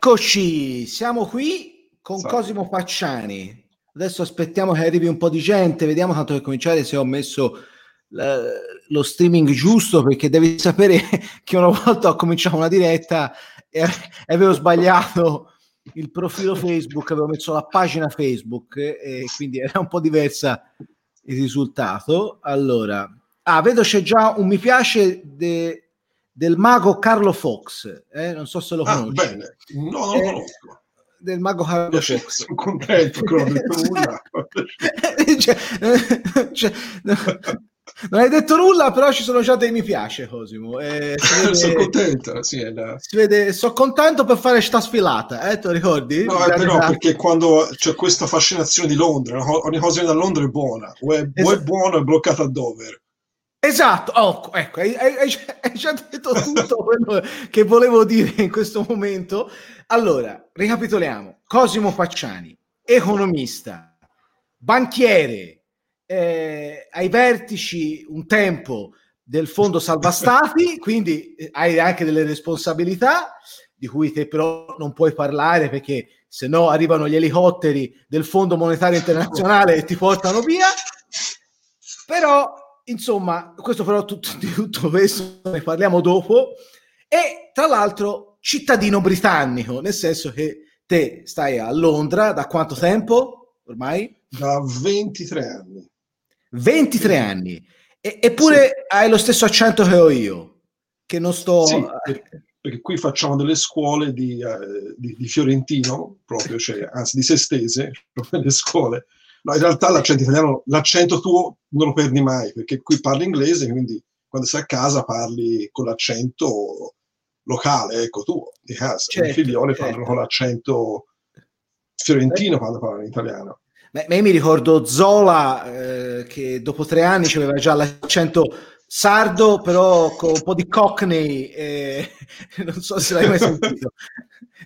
Eccoci, siamo qui con Salve. Cosimo Pacciani. Adesso aspettiamo che arrivi un po' di gente, vediamo tanto per cominciare se ho messo lo streaming giusto perché devi sapere che una volta ho cominciato una diretta e, avevo sbagliato il profilo Facebook, avevo messo la pagina Facebook e quindi era un po' diversa il risultato. Allora, ah, vedo c'è già un mi piace de, del mago Carlo Fox, eh? non so se lo ah, conosci. Bene. No, non lo eh, conosco. Del mago Carlo Fox. Sono contento che non ho detto nulla. cioè, cioè, non hai detto nulla, però ci sono già dei mi piace, Cosimo. Eh, vede, sono contento, sì, si vede, sono contento per fare sta sfilata, eh, te lo ricordi? No, eh, però perché quando c'è questa fascinazione di Londra, ogni cosa da Londra è buona, o è, esatto. o è buona è bloccata a Dover. Esatto, oh, ecco, hai, hai, hai, già detto tutto quello che volevo dire in questo momento. Allora, ricapitoliamo. Cosimo Facciani, economista, banchiere, eh, ai vertici un tempo del Fondo Salva Stati, quindi eh, hai anche delle responsabilità di cui te però non puoi parlare perché se no arrivano gli elicotteri del Fondo Monetario Internazionale e ti portano via. Però insomma, questo però tutto, di tutto questo ne parliamo dopo. E tra l'altro cittadino britannico, nel senso che te stai a Londra da quanto tempo ormai? Da 23 anni. 23 anni. E, eppure sì. hai lo stesso accento che ho io, che non sto... Sì, perché, perché qui facciamo delle scuole di, uh, di, di Fiorentino, proprio, cioè, anzi di Sestese, proprio le scuole No, in realtà l'accento italiano, l'accento tuo non lo perdi mai, perché qui parli inglese, quindi quando sei a casa parli con l'accento locale, ecco tuo, di casa. Certo, I figlioli certo. parlano con l'accento fiorentino eh. quando parlano in italiano. Ma io mi ricordo Zola eh, che dopo tre anni aveva già l'accento sardo, però con un po' di cockney, eh, non so se l'hai mai sentito.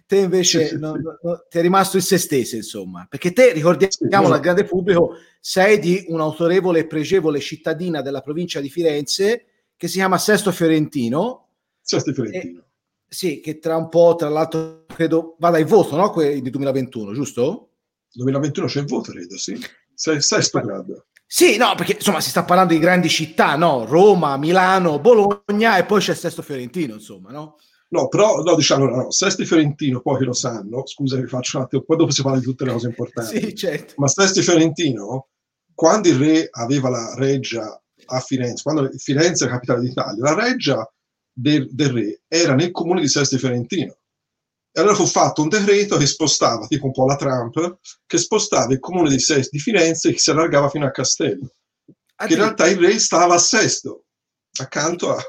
te invece no, no, ti è rimasto il se stesso, insomma, perché te, ricordiamo al grande pubblico, sei di un'autorevole e pregevole cittadina della provincia di Firenze che si chiama Sesto Fiorentino. Sesto Fiorentino. E, sì, che tra un po', tra l'altro, credo vada in voto, no? Quelli di 2021, giusto? 2021 c'è il voto, credo, sì. Sesto grado. Sì, no, perché insomma si sta parlando di grandi città, no? Roma, Milano, Bologna e poi c'è Sesto Fiorentino, insomma, no? No, però no, diciamo no, Sesti Fiorentino, poi che lo sanno, scusa vi faccio un attimo, poi dopo si parla di tutte le cose importanti. sì, certo. Ma Sesti Fiorentino, quando il re aveva la reggia a Firenze, quando Firenze è la capitale d'Italia, la reggia del, del re era nel comune di Sesti Fiorentino. E allora fu fatto un decreto che spostava, tipo un po' la Trump, che spostava il comune di, Sesti, di Firenze che si allargava fino a Castello. Ah, che in realtà il re stava a Sesto, accanto a...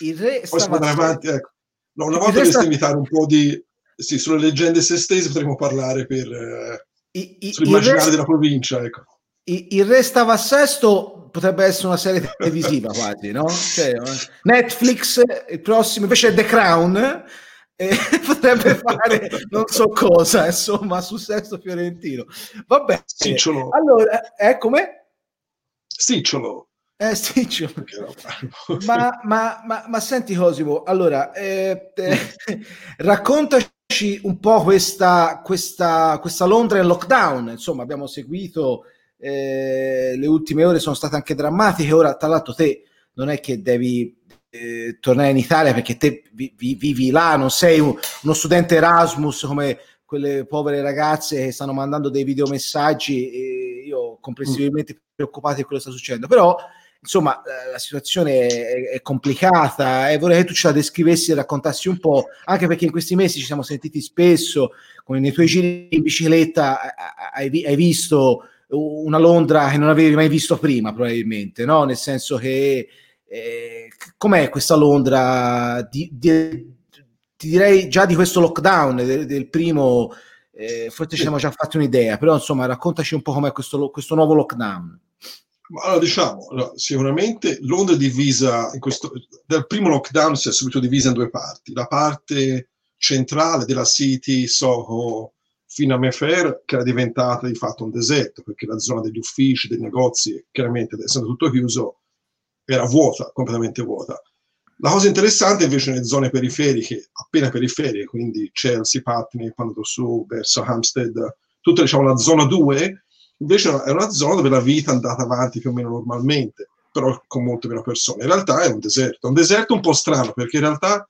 Il re stava Poi si avanti, ecco. No, una volta dovresti invitare un po' di... Sì, sulle leggende sestesi potremmo parlare per... Eh, I, i, sull'immaginario re... della provincia, ecco. I, il re stava a sesto potrebbe essere una serie televisiva quasi, no? Cioè, Netflix, il prossimo invece è The Crown, eh, potrebbe fare non so cosa, insomma, su Sesto Fiorentino. Vabbè, Sicciolo. allora, è eh, come? Sicciolo. Eh sì, ma, ma, ma, ma, senti Cosimo, allora eh, eh, raccontaci un po' questa, questa, questa, Londra in lockdown, insomma abbiamo seguito, eh, le ultime ore sono state anche drammatiche, ora tra l'altro te non è che devi eh, tornare in Italia perché te vi, vi, vivi là, non sei un, uno studente Erasmus come quelle povere ragazze che stanno mandando dei videomessaggi e io comprensibilmente mm. preoccupato di quello che sta succedendo, però insomma la situazione è, è, complicata e vorrei che tu ce la descrivessi e raccontassi un po', anche perché in questi mesi ci siamo sentiti spesso, come nei tuoi giri in bicicletta hai, hai visto una Londra che non avevi mai visto prima probabilmente, no? nel senso che eh, com'è questa Londra? Di, di, ti direi già di questo lockdown del, del primo eh, forse ci siamo già fatti un'idea però insomma raccontaci un po' com'è questo, questo nuovo lockdown. Allora, diciamo, sicuramente Londra è divisa, in questo, dal primo lockdown si è subito divisa in due parti. La parte centrale della City, Soho, fino a Mayfair, che era diventata di fatto un deserto, perché la zona degli uffici, dei negozi, chiaramente essendo tutto chiuso, era vuota, completamente vuota. La cosa interessante invece nelle zone periferiche, appena periferiche, quindi Chelsea, Putney, quando su verso Hampstead, tutta diciamo la zona 2, invece è una zona dove la vita è andata avanti più o meno normalmente, però con molte meno persone. In realtà è un deserto, un deserto un po' strano, perché in realtà,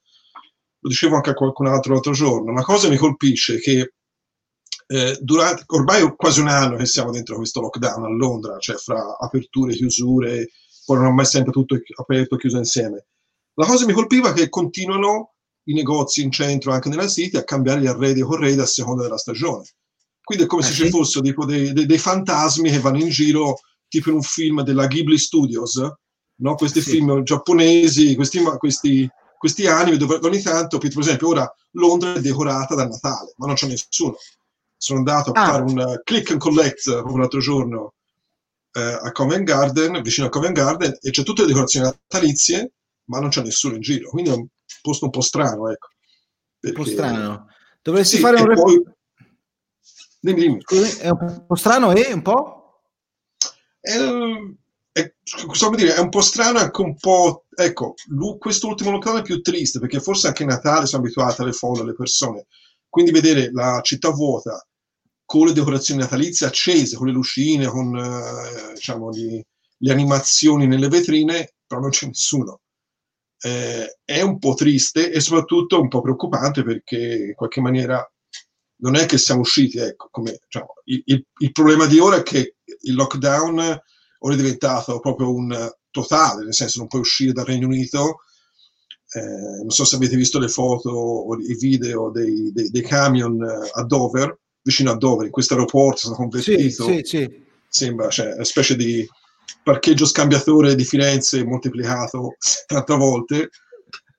lo dicevo anche a qualcun altro l'altro giorno, una cosa mi colpisce è che eh, durante, ormai quasi un anno che siamo dentro questo lockdown a Londra, cioè fra aperture, chiusure, poi non è mai sempre tutto aperto e chiuso insieme. La cosa che mi colpiva è che continuano i negozi in centro, anche nella City, a cambiare gli arredi e corredi a seconda della stagione. Quindi è come ah, se sì? ci fossero tipo dei, dei, dei, fantasmi che vanno in giro, tipo in un film della Ghibli Studios, no? questi sì. film giapponesi, questi, questi, questi anime dove ogni tanto, per esempio, ora Londra è decorata dal Natale, ma non c'è nessuno. Sono andato a ah. fare un click and collect l'altro giorno uh, a Covent Garden, vicino a Covent Garden, e c'è tutte le decorazioni natalizie ma non c'è nessuno in giro, quindi è un posto un po' strano, ecco. Perché... Un po' strano. Dovresti sì, fare un... Poi... Dimmi, dimmi. È un po' strano e un po'? È, è, dire, è un po' strano anche un po'... Ecco, quest'ultimo locale è più triste, perché forse anche a Natale sono abituati alle folle, alle persone. Quindi vedere la città vuota con le decorazioni natalizie accese, con le lucine, con eh, diciamo, gli, le animazioni nelle vetrine, però non c'è nessuno. Eh, è un po' triste e soprattutto un po' preoccupante perché in qualche maniera non è che siamo usciti, ecco, come, diciamo, il, il, il, problema di ora è che il lockdown ora è diventato proprio un totale, nel senso non puoi uscire dal Regno Unito, eh, non so se avete visto le foto o i video dei, dei, dei camion a Dover, vicino a Dover, in questo aeroporto sono convertito, sì, sì, sì. sembra cioè, una specie di parcheggio scambiatore di Firenze moltiplicato 70 volte,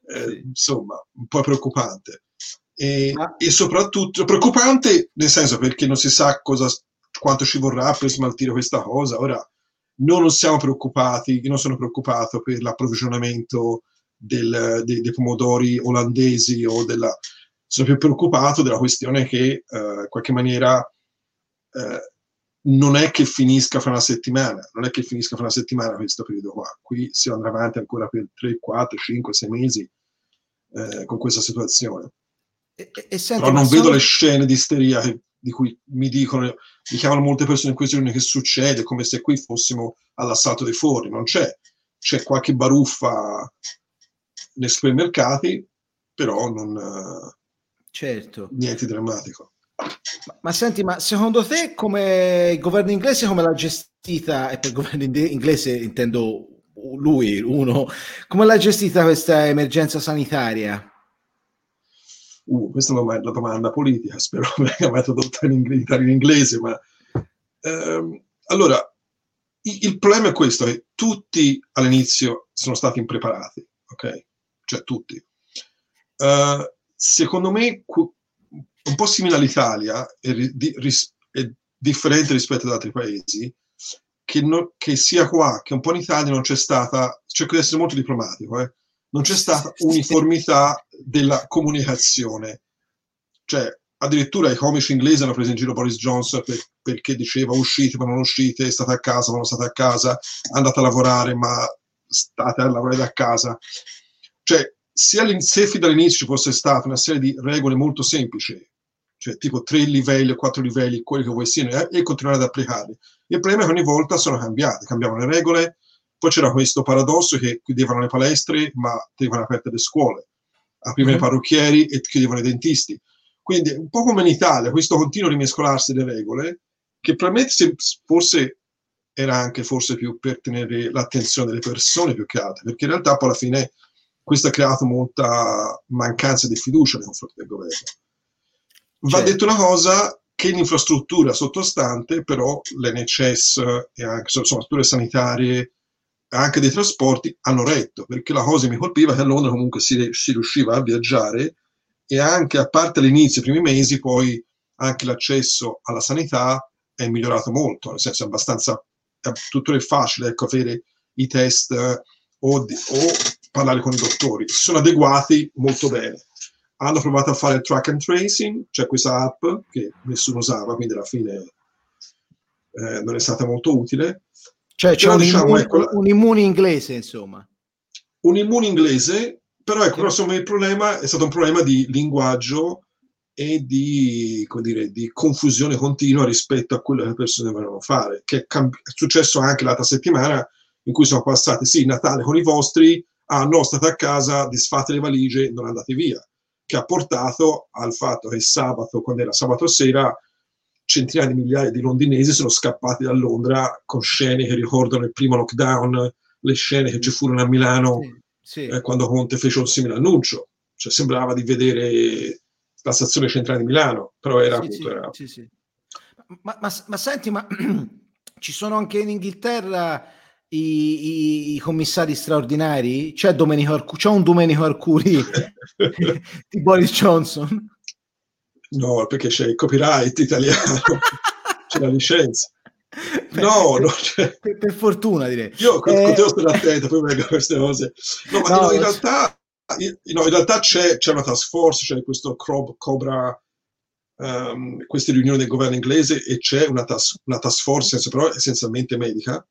eh, insomma, un po' preoccupante. E, ah. e, soprattutto preoccupante nel senso perché non si sa cosa, quanto ci vorrà per smaltire questa cosa. Ora, noi non siamo preoccupati, io non sono preoccupato per l'approvvigionamento del, dei, dei, pomodori olandesi o della... Sono più preoccupato della questione che uh, in qualche maniera uh, non è che finisca fra una settimana, non è che finisca fra una settimana questo periodo qua, qui si andrà avanti ancora per 3, 4, 5, 6 mesi eh, con questa situazione. E, e senti, Però non vedo sono... le scene di isteria che, di cui mi dicono, mi chiamano molte persone in questi giorni che succede, come se qui fossimo all'assalto dei forni, non c'è, c'è qualche baruffa nei supermercati, però non... Certo. Niente drammatico. Ma, ma, senti, ma secondo te come il governo inglese come l'ha gestita, e per governo inglese intendo lui, uno, come l'ha gestita questa emergenza sanitaria? Uh, questa è una, una domanda politica, spero venga tradotta in, in inglese, ma ehm, allora il, il problema è questo, che tutti all'inizio sono stati impreparati, ok? Cioè tutti. Uh, secondo me un po' simile all'Italia e, di, ris, è differente rispetto ad altri paesi, che, no, che, sia qua che un po' in Italia non c'è stata, cerco di essere molto diplomatico, eh, non c'è stata uniformità della comunicazione. Cioè, addirittura i comici inglesi hanno preso in giro Boris Johnson per, perché diceva uscite ma non uscite, state a casa ma non state a casa, andate a lavorare ma state a lavorare da casa. Cioè, se fin dall'inizio ci fosse stata una serie di regole molto semplici, cioè tipo tre livelli o quattro livelli, quelli che vuoi siano, eh, e continuare ad applicarli. Il problema è che ogni volta sono cambiate, cambiavano le regole, poi c'era questo paradosso che chiudevano le palestre ma tenevano aperte le scuole, aprivano mm-hmm. i parrucchieri e chiudevano i dentisti. Quindi un po' come in Italia, questo continuo rimescolarsi delle regole, che probabilmente forse era anche forse più per tenere l'attenzione delle persone più che altro, perché in realtà poi alla fine questo ha creato molta mancanza di fiducia nei confronti del governo. Va certo. detto una cosa, che l'infrastruttura sottostante, però l'NHS e anche insomma, strutture sanitarie anche dei trasporti hanno retto, perché la cosa che mi colpiva è che a Londra comunque si, si riusciva a viaggiare e anche a parte all'inizio, i primi mesi, poi anche l'accesso alla sanità è migliorato molto, nel senso è abbastanza, è tuttora facile ecco, avere i test o, di, o parlare con i dottori. Si sono adeguati molto bene hanno provato a fare il track and tracing, cioè questa app che nessuno usava, quindi alla fine eh, non è stata molto utile. Cioè c'è un, diciamo, immune, ecco, un immune inglese, insomma. Un immune inglese Però ecco, insomma, il problema è stato un problema di linguaggio e di, dire, di, confusione continua rispetto a quello che le persone volevano fare, che è, cambi- è successo anche l'altra settimana in cui sono passati, sì, Natale con i vostri, ah no, state a casa, disfate le valigie, non andate via, che ha portato al fatto che sabato, quando era sabato sera, centinaia di migliaia di londinesi sono scappati da Londra con scene che ricordano il primo lockdown, le scene che ci furono a Milano sì, sì. Eh, quando Conte fece un simile annuncio. Cioè sembrava di vedere la stazione centrale di Milano, però era sì, appunto... Era... Ma, ma, ma, senti, ma ci sono anche in Inghilterra i, i, commissari straordinari? C'è, Domenico Arcu- c'è un Domenico Arcuri di Boris Johnson? No, perché c'è il copyright italiano, c'è la licenza. No, per, no cioè, per, per, fortuna direi. Io eh... con te attento, poi vengo a queste cose. No, ma no, in realtà, no, in realtà c'è, c'è, una task force, c'è questo Cobra, um, queste riunioni del governo inglese e c'è una task, una task force, però essenzialmente medica.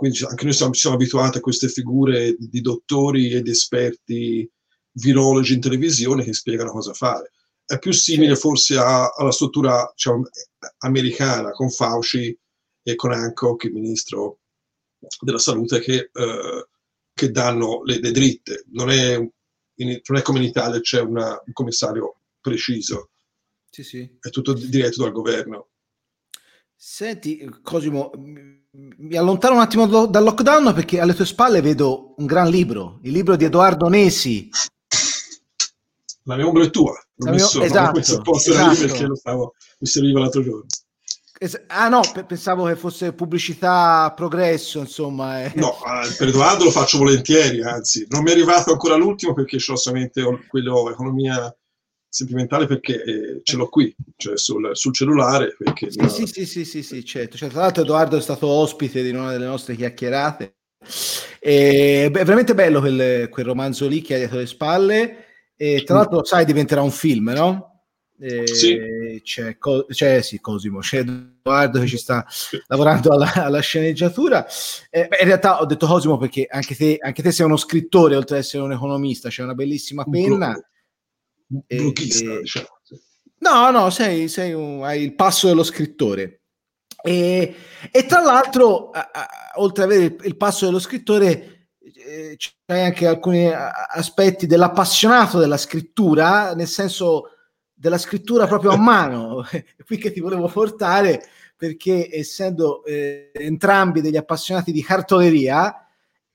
Quindi anche noi siamo, siamo abituati a queste figure di, di dottori ed esperti virologi in televisione che spiegano cosa fare è più simile forse a, alla struttura diciamo, americana con Fauci e con Hancock, il ministro della salute, che, eh, che danno le, le, dritte. Non è, in, non è, come in Italia, c'è una, un commissario preciso. Sì, sì. È tutto diretto dal governo. Senti, Cosimo, mi allontano un attimo dal lockdown perché alle tue spalle vedo un gran libro, il libro di Edoardo Nesi, la mia ombra è tua. Non mio... Esatto, esatto. perché lo stavo, mi serviva l'altro giorno. Es- ah no, p- pensavo che fosse pubblicità progresso, insomma. Eh. No, eh, per Edoardo lo faccio volentieri, anzi, non mi è arrivato ancora l'ultimo perché ho solamente quello economia sentimentale perché eh, ce l'ho qui, cioè sul, sul cellulare. Perché sì, no... sì, sì, sì, sì, sì, certo. cioè, tra l'altro Edoardo è stato ospite di una delle nostre chiacchierate. E, è veramente bello quel, quel romanzo lì che ha dietro le spalle e tra l'altro, sai, diventerà un film, no? E sì. C'è, c'è, sì, Cosimo, c'è Edoardo che ci sta lavorando alla, alla sceneggiatura. Eh, beh, in realtà ho detto Cosimo perché anche te, anche te, sei uno scrittore oltre ad essere un economista, c'è una bellissima penna. Un blochista, e, diciamo. No, no, sei, sei un, hai il passo dello scrittore. E, e tra l'altro, a, a, oltre ad avere il, il passo dello scrittore, eh, c'è anche alcuni aspetti dell'appassionato della scrittura, nel senso della scrittura proprio a mano, qui che ti volevo portare, perché essendo eh, entrambi degli appassionati di cartoleria,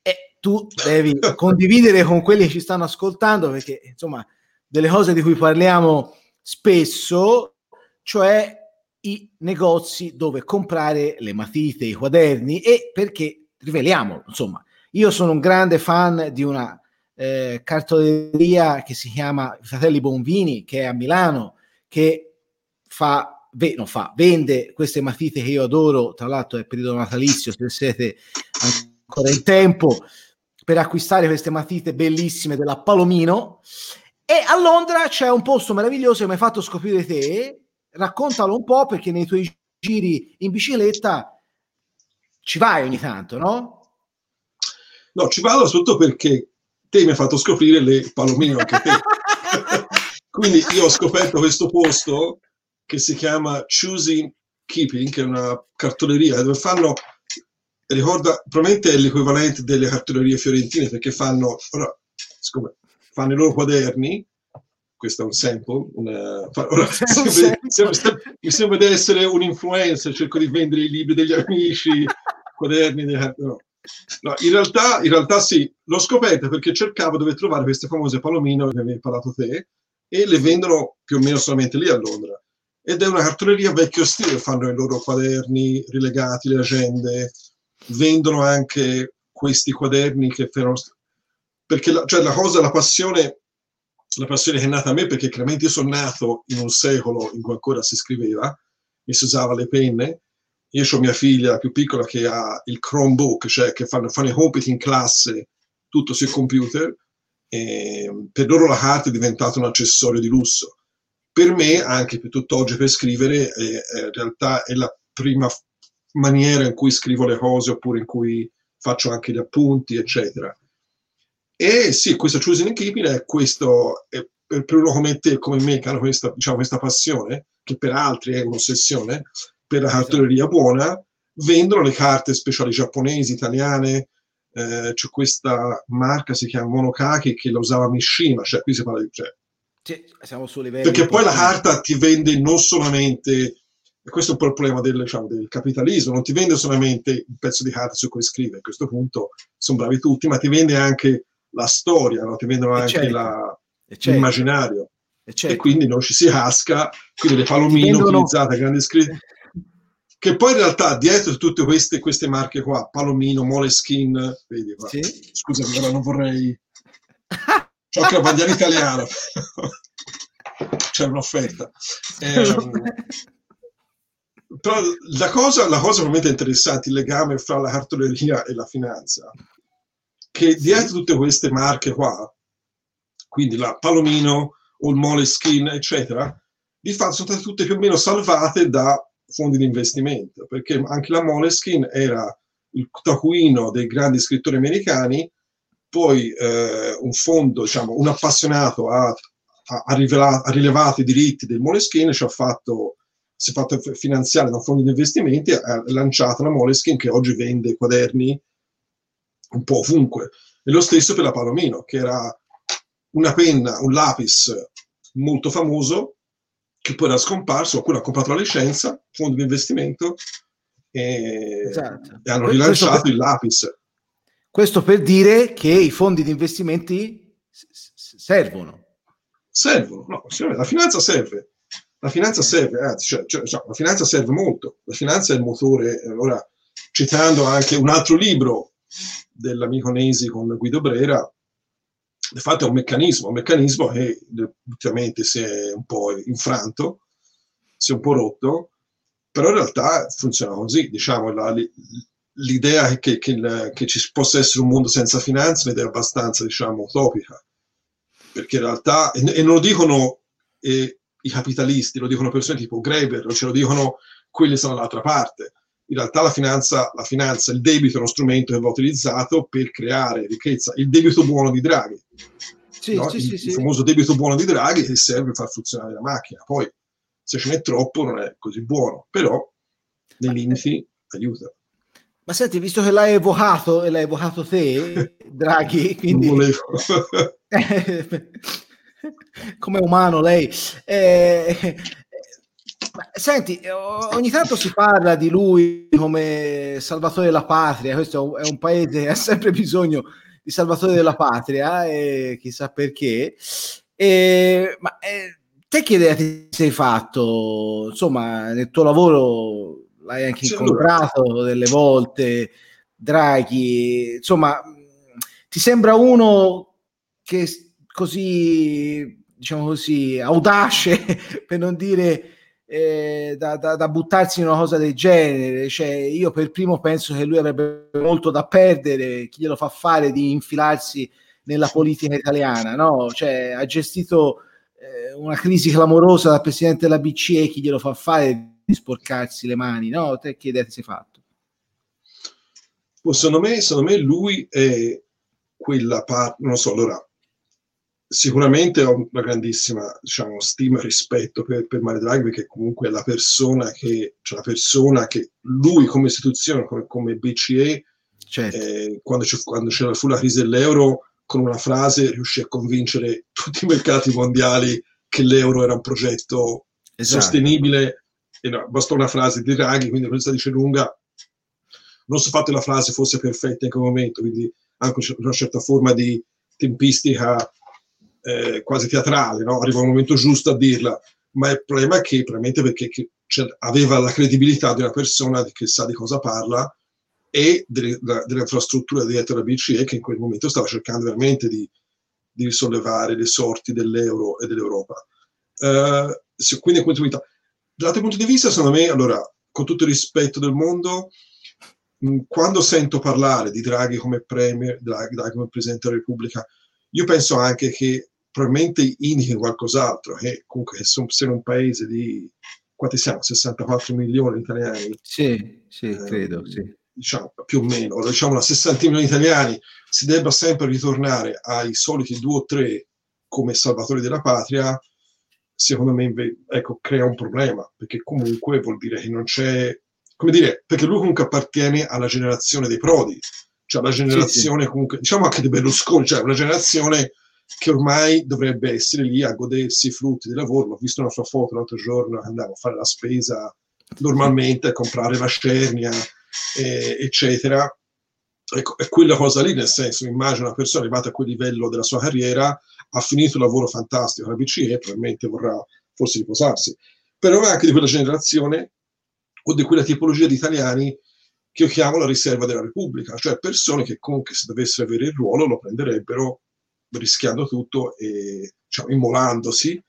eh, tu devi condividere con quelli che ci stanno ascoltando, perché insomma, delle cose di cui parliamo spesso, cioè i negozi dove comprare le matite, i quaderni e perché riveliamo, insomma, io sono un grande fan di una eh, cartoleria che si chiama Fratelli Bonvini, che è a Milano, che fa, ve, non fa, vende queste matite che io adoro, tra l'altro è periodo natalizio, se siete ancora in tempo per acquistare queste matite bellissime della Palomino. E a Londra c'è un posto meraviglioso che mi hai fatto scoprire te, raccontalo un po' perché nei tuoi giri in bicicletta ci vai ogni tanto, no? No, ci vado soprattutto perché te mi hai fatto scoprire le palomino anche te. Quindi io ho scoperto questo posto che si chiama Choosing Keeping, che è una cartoleria dove fanno, ricorda, probabilmente è l'equivalente delle cartolerie fiorentine perché fanno, ora, siccome fanno i loro quaderni, questo è un sample, una, ora, sembra, mi sembra di essere un influencer, cerco di vendere i libri degli amici, quaderni, no. No, in, realtà, in realtà sì, l'ho scoperto perché cercavo dove trovare queste famose palomino che avevi parlato te e le vendono più o meno solamente lì a Londra. Ed è una cartoleria vecchio stile, fanno i loro quaderni rilegati, le agende, vendono anche questi quaderni che fanno... Perché la, cioè la cosa, la passione, la passione che è nata a me, perché chiaramente io sono nato in un secolo in cui ancora si scriveva e si usava le penne, io ho mia figlia più piccola che ha il Chromebook, cioè che fanno, fanno i compiti in classe tutto sul computer, per loro la carta è diventata un accessorio di lusso. Per me, anche per tutt'oggi per scrivere, è, è, in realtà è la prima maniera in cui scrivo le cose oppure in cui faccio anche gli appunti, eccetera. E sì, questo choosing keeping è questo, è per, per, uno come te, come me, che hanno questa, diciamo, questa passione, che per altri è un'ossessione, per la esatto. cartoleria buona, vendono le carte speciali giapponesi, italiane, eh, c'è questa marca, si chiama Monokaki, che la usava Mishima, cioè qui si parla di... Cioè, sì, siamo su livelli perché poi la carta ti vende non solamente, e questo è un po' il problema del, diciamo, del, capitalismo, non ti vende solamente il pezzo di carta su cui scrive, a questo punto sono bravi tutti, ma ti vende anche la storia, no? ti vendono anche certo. la, certo. l'immaginario. E, certo. e, quindi non ci si casca, quindi le palomine vendono... utilizzate a grandi scritte che poi in realtà dietro tutte queste, queste marche qua, Palomino, Moleskin, vedi qua, sì? scusa però non vorrei... Ciò che bandiera italiano. C'è un'offerta. Eh, però la cosa, la cosa veramente interessante, il legame fra la cartoleria e la finanza, che dietro tutte queste marche qua, quindi la Palomino o il Moleskin, eccetera, di fatto sono state tutte più o meno salvate da fondi di investimento, perché anche la Moleskin era il taccuino dei grandi scrittori americani, poi eh, un fondo, diciamo, un appassionato ha, ha, rivelato, ha rilevato i diritti del Moleskin, ci ha fatto, si è fatto finanziare da un fondo di investimenti, ha lanciato la Moleskin che oggi vende quaderni un po' ovunque. E lo stesso per la Palomino, che era una penna, un lapis molto famoso, che poi era scomparso, qualcuno ha comprato la licenza, fondo di investimento, e, esatto. e hanno rilanciato per, il Lapis. Questo per dire che i fondi di investimenti servono. Servono, no, la finanza serve. La finanza serve, anzi, cioè, cioè, cioè, la finanza serve molto. La finanza è il motore. Allora, citando anche un altro libro dell'amico Nesi con Guido Brera, di fatto è un meccanismo, un meccanismo che ultimamente si è un po' infranto, si è un po' rotto, però in realtà funziona così, diciamo, la, l'idea che, che, che, ci possa essere un mondo senza finanza è abbastanza, diciamo, utopica, perché in realtà, e, e non lo dicono eh, i capitalisti, lo dicono persone tipo Greber, ce lo dicono quelli che sono dall'altra parte, in realtà la finanza, la finanza, il debito è uno strumento che va utilizzato per creare ricchezza. Il debito buono di Draghi, sì, no? sì, il, sì, il famoso debito buono di Draghi che serve per far funzionare la macchina. Poi se ce n'è troppo non è così buono, però nei limiti aiuta. Ma senti, visto che l'hai evocato e l'hai evocato te, Draghi, quindi... Non volevo. come umano lei. Eh, Senti, ogni tanto si parla di lui come salvatore della patria, questo è un paese che ha sempre bisogno di salvatore della patria e chissà perché. E, ma eh, te che idea ti sei fatto? Insomma, nel tuo lavoro l'hai anche incontrato delle volte, Draghi, insomma, ti sembra uno che così, diciamo così, audace, per non dire eh, da, da, da, buttarsi in una cosa del genere. Cioè, io per primo penso che lui avrebbe molto da perdere, chi glielo fa fare di infilarsi nella politica italiana, no? Cioè, ha gestito eh, una crisi clamorosa da presidente della BCE, chi glielo fa fare di sporcarsi le mani, no? Te sei fatto? secondo me, secondo me lui è quella parte, non so, allora sicuramente ho una grandissima diciamo, stima e rispetto per, per Mario Draghi perché comunque è la persona che, cioè la persona che lui come istituzione, come, come BCE, certo. eh, quando, quando, c'era fu la crisi dell'euro, con una frase riuscì a convincere tutti i mercati mondiali che l'euro era un progetto esatto. sostenibile. E no, bastò una frase di Draghi, quindi questa dice lunga. Non so fatto la frase fosse perfetta in quel momento, quindi anche una certa forma di tempistica eh, quasi teatrale, no? arriva un momento giusto a dirla, ma il problema è che probabilmente perché che, cioè, aveva la credibilità di una persona che sa di cosa parla e delle, dell'infrastruttura dietro la BCE che in quel momento stava cercando veramente di, di risollevare le sorti dell'euro e dell'Europa. Uh, quindi, dall'altro punto di vista, secondo me, allora, con tutto il rispetto del mondo, quando sento parlare di Draghi come premier, Draghi come Presidente della Repubblica, io penso anche che probabilmente indichi qualcos'altro, che comunque essere un paese di, quanti siamo, 64 milioni di italiani? Sì, sì, eh, credo, sì. diciamo, più o meno, diciamo una sessantina milioni di italiani, si debba sempre ritornare ai soliti due o tre come salvatori della patria, secondo me ecco, crea un problema, perché comunque vuol dire che non c'è, come dire, perché lui comunque appartiene alla generazione dei Prodi, cioè alla generazione sì, sì. comunque, diciamo anche di Berlusconi, cioè una generazione che ormai dovrebbe essere lì a godersi i frutti del lavoro. Ho visto una sua foto l'altro giorno, andavo a fare la spesa normalmente, a comprare la scernia, eh, eccetera. Ecco, è quella cosa lì, nel senso, immagino una persona arrivata a quel livello della sua carriera, ha finito il lavoro fantastico alla BCE, probabilmente vorrà forse riposarsi, però è anche di quella generazione o di quella tipologia di italiani che io chiamo la riserva della Repubblica, cioè persone che comunque se dovessero avere il ruolo lo prenderebbero rischiando tutto e diciamo, immolandosi,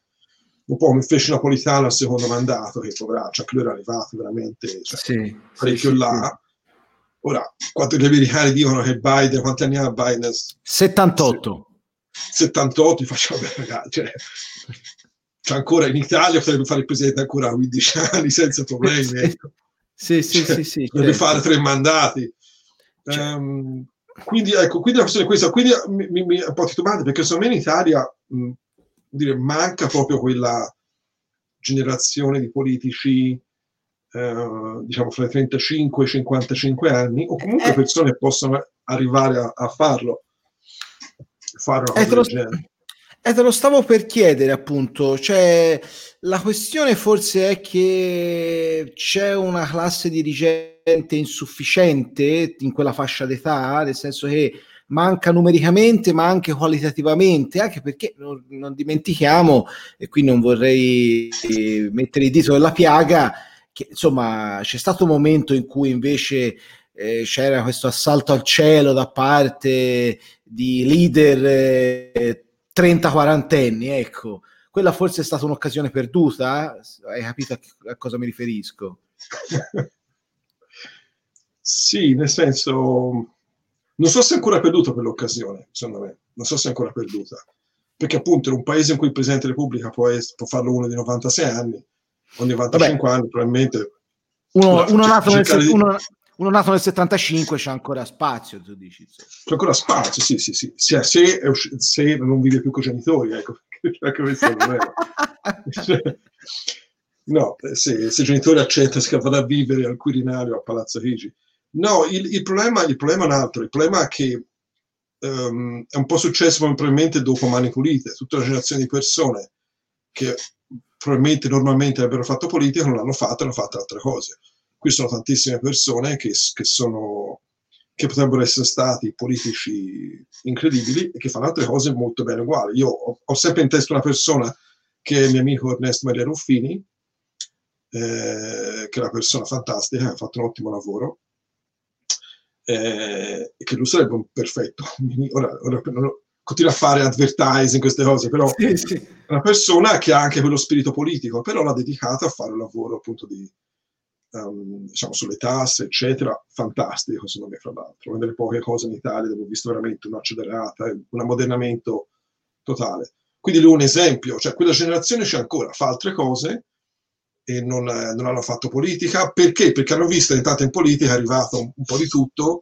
un po' come fece Napolitano al secondo mandato, che poveraccio, anche lui era arrivato veramente cioè, sì, parecchio sì, là. Sì. Ora, quanto gli americani dicono che Biden, quanti anni ha Biden? 78. 78, facciamo bene, ragazzi. Cioè, cioè, ancora in Italia potrebbe fare il presidente ancora 15 anni senza problemi. Ecco. Sì, sì, cioè, sì, sì. Deve certo. fare tre mandati. Cioè. Um, quindi, ecco, quindi la questione è questa. Quindi mi, mi, mi un po' titubante perché secondo me in Italia mh, dire, manca proprio quella generazione di politici, eh, diciamo, fra i 35 e i 55 anni, o comunque eh. persone che possono arrivare a, a farlo. Fare una eh, cosa del eh, te lo stavo per chiedere, appunto. Cioè, la questione forse è che c'è una classe dirigente insufficiente in quella fascia d'età, nel senso che manca numericamente ma anche qualitativamente, anche perché non, non dimentichiamo, e qui non vorrei mettere il dito nella piaga, che insomma c'è stato un momento in cui invece eh, c'era questo assalto al cielo da parte di leader eh, 30-40 anni, ecco. Quella forse è stata un'occasione perduta, hai capito a, a cosa mi riferisco? sì, nel senso, non so se è ancora perduta quell'occasione, secondo me, non so se è ancora perduta, perché appunto in un paese in cui il Presidente della Repubblica può, es- può farlo uno di 96 anni, o 95 Vabbè. anni, probabilmente... Uno, uno, nato nel, di... uno, uno nato nel 75 c'è ancora spazio, tu dici. C'è ancora spazio, sì, sì, sì. Se, se, se non vive più con i genitori, ecco, ecco questo non è. no, se, se i genitori accettano che vada a vivere al Quirinale o a Palazzo Chigi. No, il, il, problema, il problema è un altro. Il problema è che um, è un po' successo probabilmente dopo Mani Pulite. Tutta una generazione di persone che probabilmente normalmente avrebbero fatto politica non l'hanno fatto, hanno fatto altre cose qui sono tantissime persone che, che, sono, che potrebbero essere stati politici incredibili e che fanno altre cose molto bene uguali. Io ho, ho sempre in testa una persona che è il mio amico Ernesto Maria Ruffini, eh, che è una persona fantastica, ha fatto un ottimo lavoro, eh, che lui sarebbe un perfetto. Ora, ora continua a fare advertising, queste cose, però sì, sì. una persona che ha anche quello spirito politico, però l'ha dedicato a fare un lavoro appunto di, um, diciamo, sulle tasse, eccetera, fantastico secondo me, fra l'altro. Una delle poche cose in Italia dove ho visto veramente un'accelerata, un ammodernamento totale. Quindi lui è un esempio, cioè quella generazione c'è ancora, fa altre cose e non, non hanno fatto politica. Perché? Perché hanno visto entrata in politica, è arrivato un, un po' di tutto,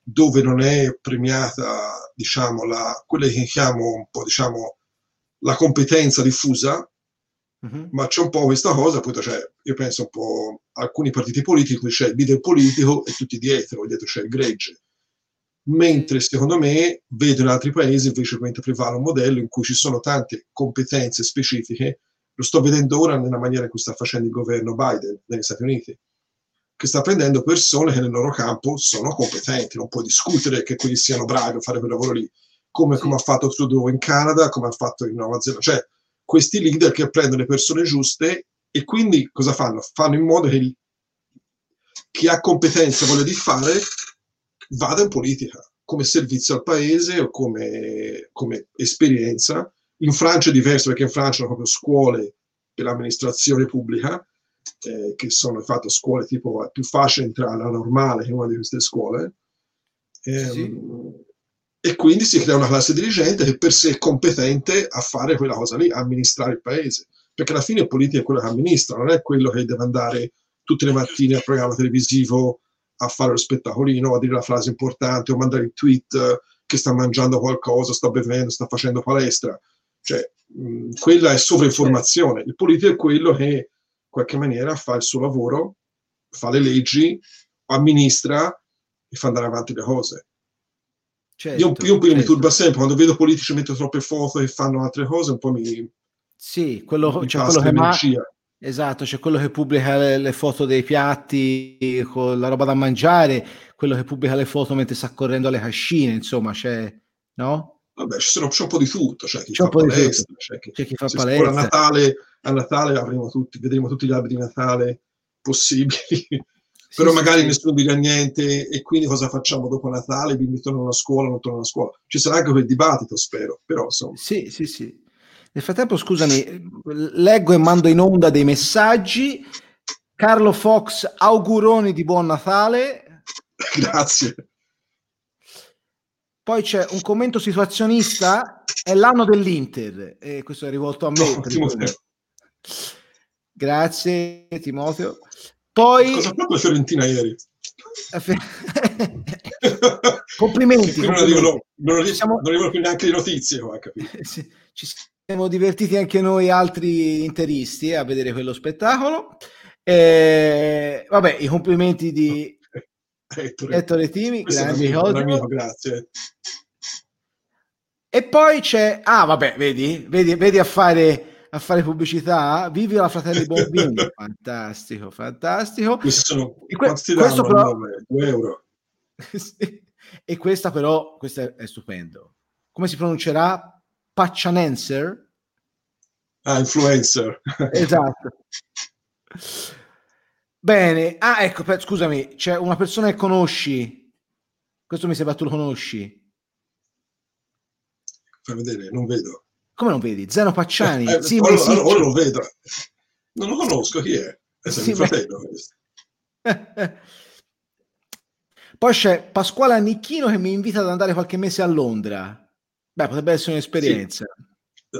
dove non è premiata, diciamo, la, quella che chiamo un po', diciamo, la competenza diffusa, Uh-huh. Ma c'è un po' questa cosa, appunto, cioè, io penso un po' a alcuni partiti politici, c'è il leader politico e tutti dietro, dietro c'è il gregge. Mentre secondo me vedo in altri paesi invece prevale un modello in cui ci sono tante competenze specifiche, lo sto vedendo ora nella maniera in cui sta facendo il governo Biden negli Stati Uniti, che sta prendendo persone che nel loro campo sono competenti, non puoi discutere che quelli siano bravi a fare quel lavoro lì, come, come ha fatto Trudeau in Canada, come ha fatto in Nuova Zelanda, cioè questi leader che prendono le persone giuste e quindi cosa fanno? Fanno in modo che chi ha competenza voglia di fare vada in politica come servizio al paese o come, come esperienza. In Francia è diverso perché in Francia hanno proprio scuole per l'amministrazione pubblica, eh, che sono infatti scuole tipo è più facile entrare alla normale che una di queste scuole. Eh, sì e quindi si crea una classe dirigente che per sé è competente a fare quella cosa lì, amministrare il paese. Perché alla fine il politico è quello che amministra, non è quello che deve andare tutte le mattine al programma televisivo a fare lo spettacolino, a dire la frase importante o mandare il tweet eh, che sta mangiando qualcosa, sta bevendo, sta facendo palestra. Cioè, mh, quella è sovrainformazione. Il politico è quello che in qualche maniera fa il suo lavoro, fa le leggi, amministra e fa andare avanti le cose. Certo, io, io certo. mi turba sempre quando vedo politici mettere troppe foto e fanno altre cose, un po' mi. Sì, quello, mi cioè quello che ma... Esatto, c'è quello che pubblica le, le, foto dei piatti con la roba da mangiare, quello che pubblica le foto mentre sta correndo alle cascine, insomma, c'è, no? Vabbè, c'è, c'è un po' di tutto, c'è chi c'è fa palestra, c'è chi, c'è chi fa palestra. A Natale, a Natale avremo tutti, vedremo tutti gli alberi di Natale possibili però sì, magari sì. nessuno dirà niente e quindi cosa facciamo dopo Natale? I bimbi tornano a scuola, non tornano a scuola. Ci sarà anche quel dibattito, spero, però insomma. Sì, sì, sì. Nel frattempo, scusami, leggo e mando in onda dei messaggi. Carlo Fox, auguroni di buon Natale. Grazie. Poi c'è un commento situazionista, è l'anno dell'Inter, e questo è rivolto a me. No, Grazie Timoteo. Poi... Cosa ha fatto la Fiorentina ieri? complimenti. Non arrivano, non, siamo... non arrivano più neanche le notizie. Qua, Ci siamo divertiti anche noi altri interisti a vedere quello spettacolo. E, vabbè, i complimenti di Ettore, Ettore Timi, grandi amico, grazie. E poi c'è, ah vabbè, vedi, vedi, vedi a fare a fare pubblicità. Vivi la Fratelli Bombini, fantastico, fantastico. Questi sono e que- questo però... 2 euro. E questa però, questa è, è stupendo. Come si pronuncerà? Paccianenser? Ah, influencer. esatto. Bene, ah ecco, per, scusami, c'è una persona che conosci, questo mi sembra tu lo conosci. Fai vedere, non vedo. Come non vedi? Zeno Pacciani. Eh, sì, ora, ora, ora, lo vedo. Non lo conosco, chi è? È sì, mio fratello. Poi c'è Pasquale Annicchino che mi invita ad andare qualche mese a Londra. Beh, potrebbe essere un'esperienza. Sì.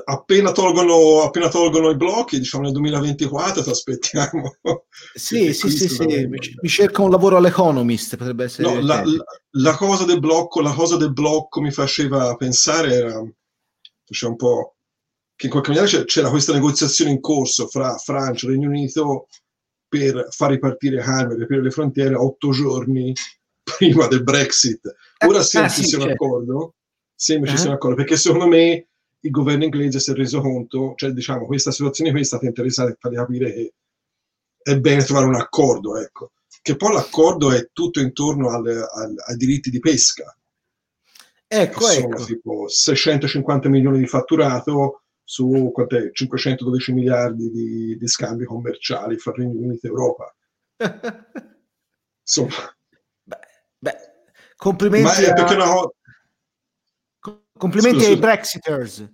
Appena, tolgono, appena tolgono i blocchi, diciamo nel 2024, ti aspettiamo. Sì, sì, sì, sì. Mi, mi cerca un lavoro all'Economist, potrebbe essere. No, la, la, la, cosa del blocco, la cosa del blocco mi faceva pensare era c'è un po' che in qualche maniera c'era questa negoziazione in corso fra Francia e Regno Unito per far ripartire Hanmer e aprire le frontiere otto giorni prima del Brexit. Ora sembra ah, sì, un certo. accordo, sembra uh-huh. sia un accordo, perché secondo me il governo inglese si è reso conto, cioè diciamo questa situazione qui è stata interessante per fargli capire che è bene trovare un accordo, ecco. Che poi l'accordo è tutto intorno al, al, ai diritti di pesca, Ecco, sono ecco. tipo 650 milioni di fatturato su 512 miliardi di, di, scambi commerciali fra Regno Unito e Europa. Insomma. Beh, beh, complimenti, a... una... complimenti Scusa, ai Brexiters.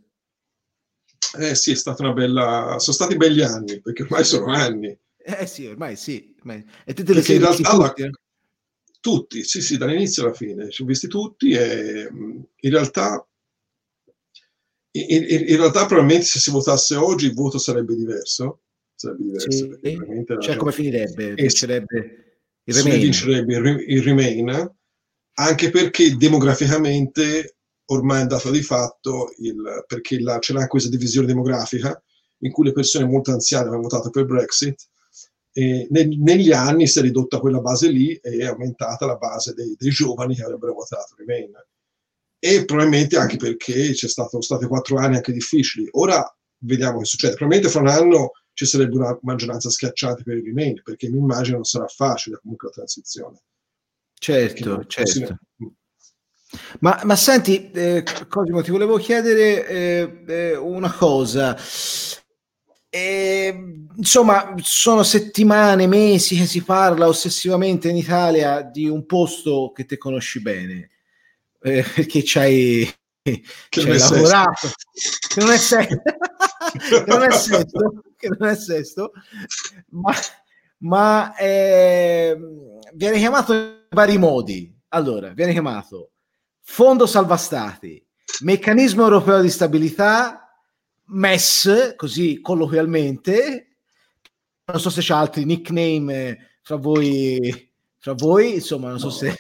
Eh sì, è stata una bella... sono stati belli anni, perché ormai sono anni. Eh sì, ormai sì. E te te le sei in realtà la, tutti, sì, sì, dall'inizio alla fine, ci ho visti tutti e in realtà, in, in, realtà probabilmente se si votasse oggi il voto sarebbe diverso. Sarebbe diverso. Sì. Cioè come finirebbe? Vincerebbe il Remain. Vincerebbe il, il Remain, anche perché demograficamente ormai è andato di fatto, il, perché la, ce l'ha questa divisione demografica in cui le persone molto anziane hanno votato per Brexit e neg- negli anni si è ridotta quella base lì e è aumentata la base dei, dei giovani che avrebbero votato Remain. E probabilmente anche perché ci sono stati quattro anni anche difficili. Ora vediamo che succede. Probabilmente fra un anno ci sarebbe una maggioranza schiacciata per il Remain, perché mi immagino non sarà facile comunque la transizione. Certo, certo. Ma, ma, senti, eh, Cosimo, ti volevo chiedere eh, eh, una cosa. E, insomma, sono settimane, mesi che si parla ossessivamente in Italia di un posto che te conosci bene, eh, perché che c'hai lavorato, che non è sesto, non è sesto, che non è sesto ma, ma eh, viene chiamato in vari modi. Allora, viene chiamato Fondo Salva Stati, Meccanismo Europeo di Stabilità, MES, così colloquialmente. Non so se c'è altri nickname fra voi, fra voi, insomma, non so no. se...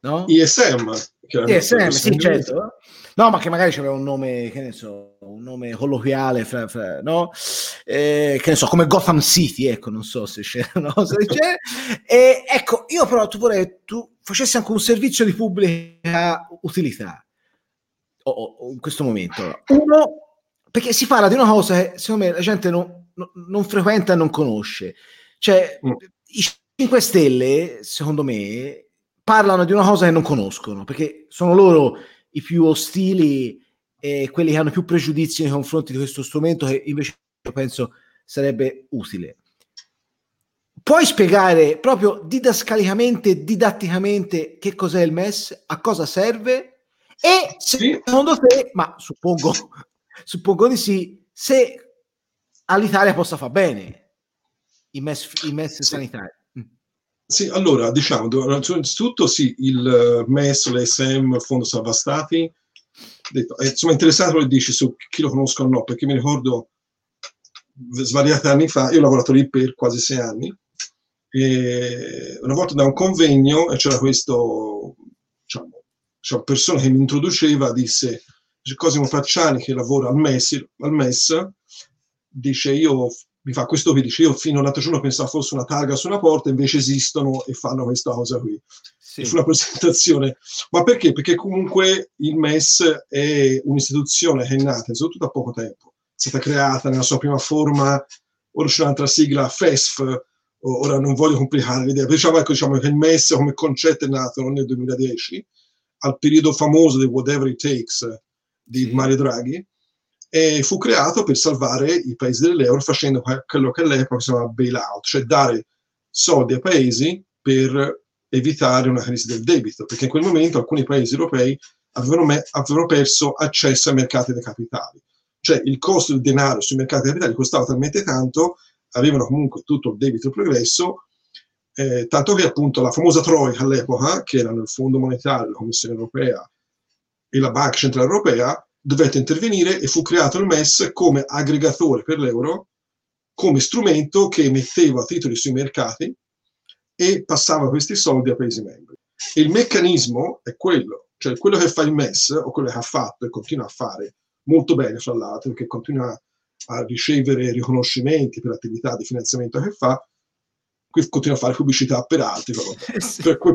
No? ISM. ISM, sì, certo. No, ma che magari c'aveva un nome, che ne so, un nome colloquiale, fra, fra, no? Eh, che ne so, come Gotham City, ecco, non so se c'è, no? se c'è. E, ecco, io però tu vorrei tu facessi anche un servizio di pubblica utilità oh, oh, in questo momento. Uno, perché si parla di una cosa che secondo me la gente non, non, non frequenta e non conosce. Cioè, mm. i 5 Stelle, secondo me, parlano di una cosa che non conoscono, perché sono loro i più ostili e quelli che hanno più pregiudizi nei confronti di questo strumento che invece io penso sarebbe utile. Puoi spiegare proprio didascalicamente, didatticamente che cos'è il MES, a cosa serve e se, secondo te, ma suppongo, suppongo di sì, se all'Italia possa far bene i MES, i MES sì. sanitari. Sì, allora, diciamo, innanzitutto sì, il eh, MES, l'ESM, il Fondo Salva Stati, detto, è insomma interessante quello che dici su chi lo conosco o no, perché mi ricordo svariati anni fa, io ho lavorato lì per quasi sei anni, e una volta da un convegno e c'era questo, diciamo, diciamo, persona che mi introduceva, disse, Cosimo Facciani che lavora al MES, al MES dice io mi fa questo dice io fino all'altro giorno pensavo fosse una targa su una porta, invece esistono e fanno questa cosa qui. Sì. Una presentazione. Ma perché? Perché comunque il MES è un'istituzione che è nata soprattutto da poco tempo, è stata creata nella sua prima forma, ora c'è un'altra sigla, FESF, ora non voglio complicare l'idea, diciamo, ecco, diciamo che il MES come concetto è nato nel 2010, al periodo famoso di Whatever It Takes di. Mario Draghi, e fu creato per salvare i paesi dell'euro facendo quello che all'epoca si chiamava bailout, cioè dare soldi ai paesi per evitare una crisi del debito, perché in quel momento alcuni paesi europei avevano, me- avevano perso accesso ai mercati dei capitali, cioè il costo del denaro sui mercati dei capitali costava talmente tanto, avevano comunque tutto il debito progresso, eh, tanto che appunto la famosa Troika all'epoca, che erano il Fondo Monetario, la Commissione Europea e la Banca Centrale Europea, dovette intervenire e fu creato il MES come aggregatore per l'euro, come strumento che emetteva titoli sui mercati e passava questi soldi ai Paesi membri. Il meccanismo è quello, cioè quello che fa il MES, o quello che ha fatto e continua a fare molto bene, fra l'altro, perché continua a ricevere riconoscimenti per l'attività di finanziamento che fa, qui continua a fare pubblicità per altri. Per, per,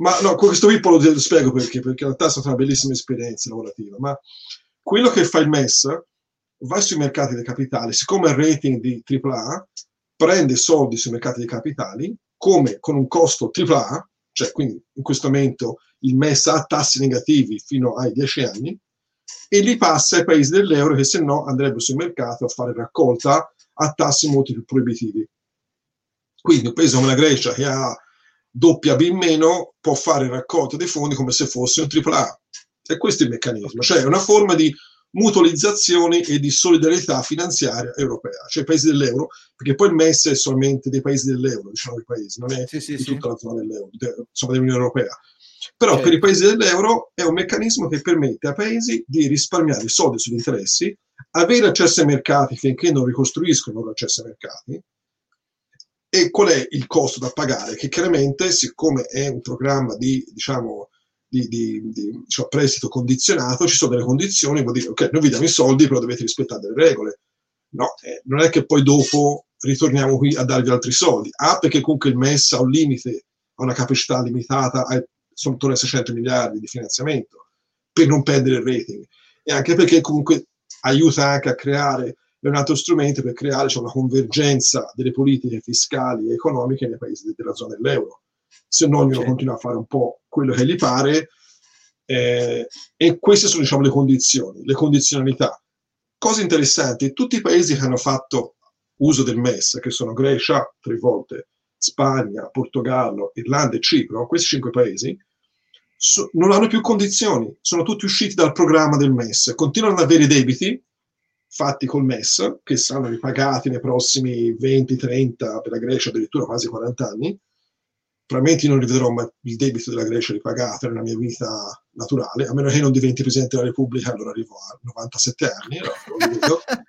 ma no, questo qui poi lo spiego perché, perché in realtà è stata una bellissima esperienza lavorativa, ma quello che fa il MES va sui mercati dei capitali, siccome il rating di AAA prende soldi sui mercati dei capitali, come con un costo AAA, cioè quindi in questo momento il MES ha tassi negativi fino ai 10 anni, e li passa ai paesi dell'euro che se no andrebbero sul mercato a fare raccolta a tassi molto più proibitivi. Quindi un paese come la Grecia che ha doppia B in meno può fare raccolta dei fondi come se fosse un AAA. E questo è il meccanismo, cioè una forma di mutualizzazione e di solidarietà finanziaria europea, cioè i paesi dell'euro, perché poi il MES è solamente dei paesi dell'euro, diciamo i paesi, non è sì, sì, di tutta sì. la zona dell'euro, insomma dell'Unione Europea. Però certo. per i paesi dell'euro è un meccanismo che permette ai paesi di risparmiare soldi sugli interessi, avere accesso ai mercati finché non ricostruiscono l'accesso ai mercati, e qual è il costo da pagare? Che chiaramente, siccome è un programma di, diciamo, di, di, di diciamo, prestito condizionato, ci sono delle condizioni, vuol dire, ok, noi vi diamo i soldi, però dovete rispettare delle regole. No, eh, non è che poi dopo ritorniamo qui a darvi altri soldi. A, perché comunque il MES ha un limite, ha una capacità limitata, a, sono attorno ai 600 miliardi di finanziamento, per non perdere il rating. E anche perché comunque aiuta anche a creare è un altro strumento per creare cioè, una convergenza delle politiche fiscali e economiche nei paesi della zona dell'euro. Se no ognuno continua a fare un po' quello che gli pare eh, e queste sono diciamo, le condizioni, le condizionalità. Cose interessanti, tutti i paesi che hanno fatto uso del MES, che sono Grecia tre volte, Spagna, Portogallo, Irlanda e Cipro, questi cinque paesi, so, non hanno più condizioni, sono tutti usciti dal programma del MES, continuano ad avere debiti, fatti col MES, che saranno ripagati nei prossimi 20-30, per la Grecia addirittura quasi 40 anni. Probabilmente non rivedrò mai il debito della Grecia ripagato nella mia vita naturale, a meno che non diventi Presidente della Repubblica, allora arrivo a 97 anni, no?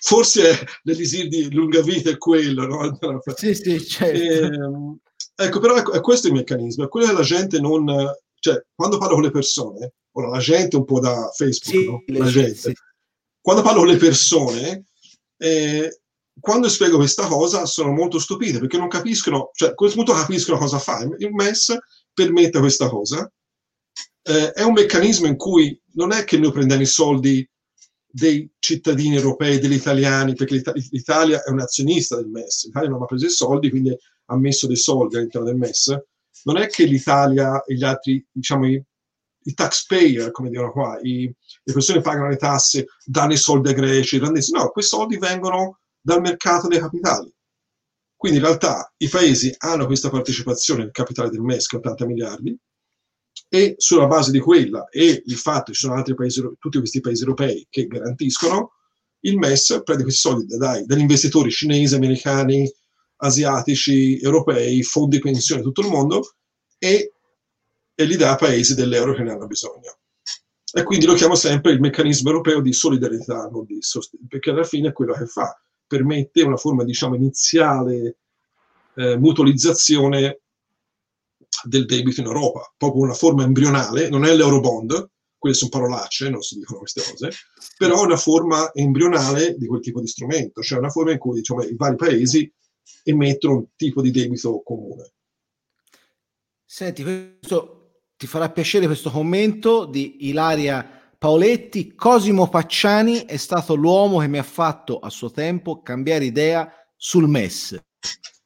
Forse l'elisir di lunga vita è quello, no? Sì, sì, certo. E, ehm, Ecco, però ecco, è questo il meccanismo, è quello che la gente non... Cioè, quando parlo con le persone, ora la gente un po' da Facebook, sì, no? la gente. Sì. Quando parlo con le persone, eh, quando spiego questa cosa sono molto stupite perché non capiscono, cioè a questo punto capiscono cosa fa. Il MES permette questa cosa. Eh, è un meccanismo in cui non è che noi prendiamo i soldi dei cittadini europei, degli italiani, perché l'Italia è un azionista del MES, l'Italia non ha preso i soldi, quindi ha messo dei soldi all'interno del MES. Non è che l'Italia e gli altri, diciamo, i, i taxpayer, come dicono qua, i, le persone pagano le tasse, danno i soldi ai greci, irlandesi. No, quei soldi vengono dal mercato dei capitali. Quindi in realtà i paesi hanno questa partecipazione nel capitale del MES, che è 80 miliardi, e sulla base di quella e il fatto che ci sono altri paesi, tutti questi paesi europei che garantiscono, il MES prende questi soldi dai, dagli investitori cinesi, americani, asiatici, europei, fondi pensione, tutto il mondo e, e li dà a paesi dell'euro che ne hanno bisogno. E quindi lo chiamo sempre il meccanismo europeo di solidarietà, di perché alla fine è quello che fa permette una forma diciamo iniziale eh, mutualizzazione del debito in Europa, proprio una forma embrionale, non è l'eurobond, quelle sono parolacce, non si dicono queste cose, però una forma embrionale di quel tipo di strumento, cioè una forma in cui diciamo, i vari paesi emettono un tipo di debito comune. Senti, questo ti farà piacere questo commento di Ilaria Paoletti, Cosimo Pacciani è stato l'uomo che mi ha fatto a suo tempo cambiare idea sul MES.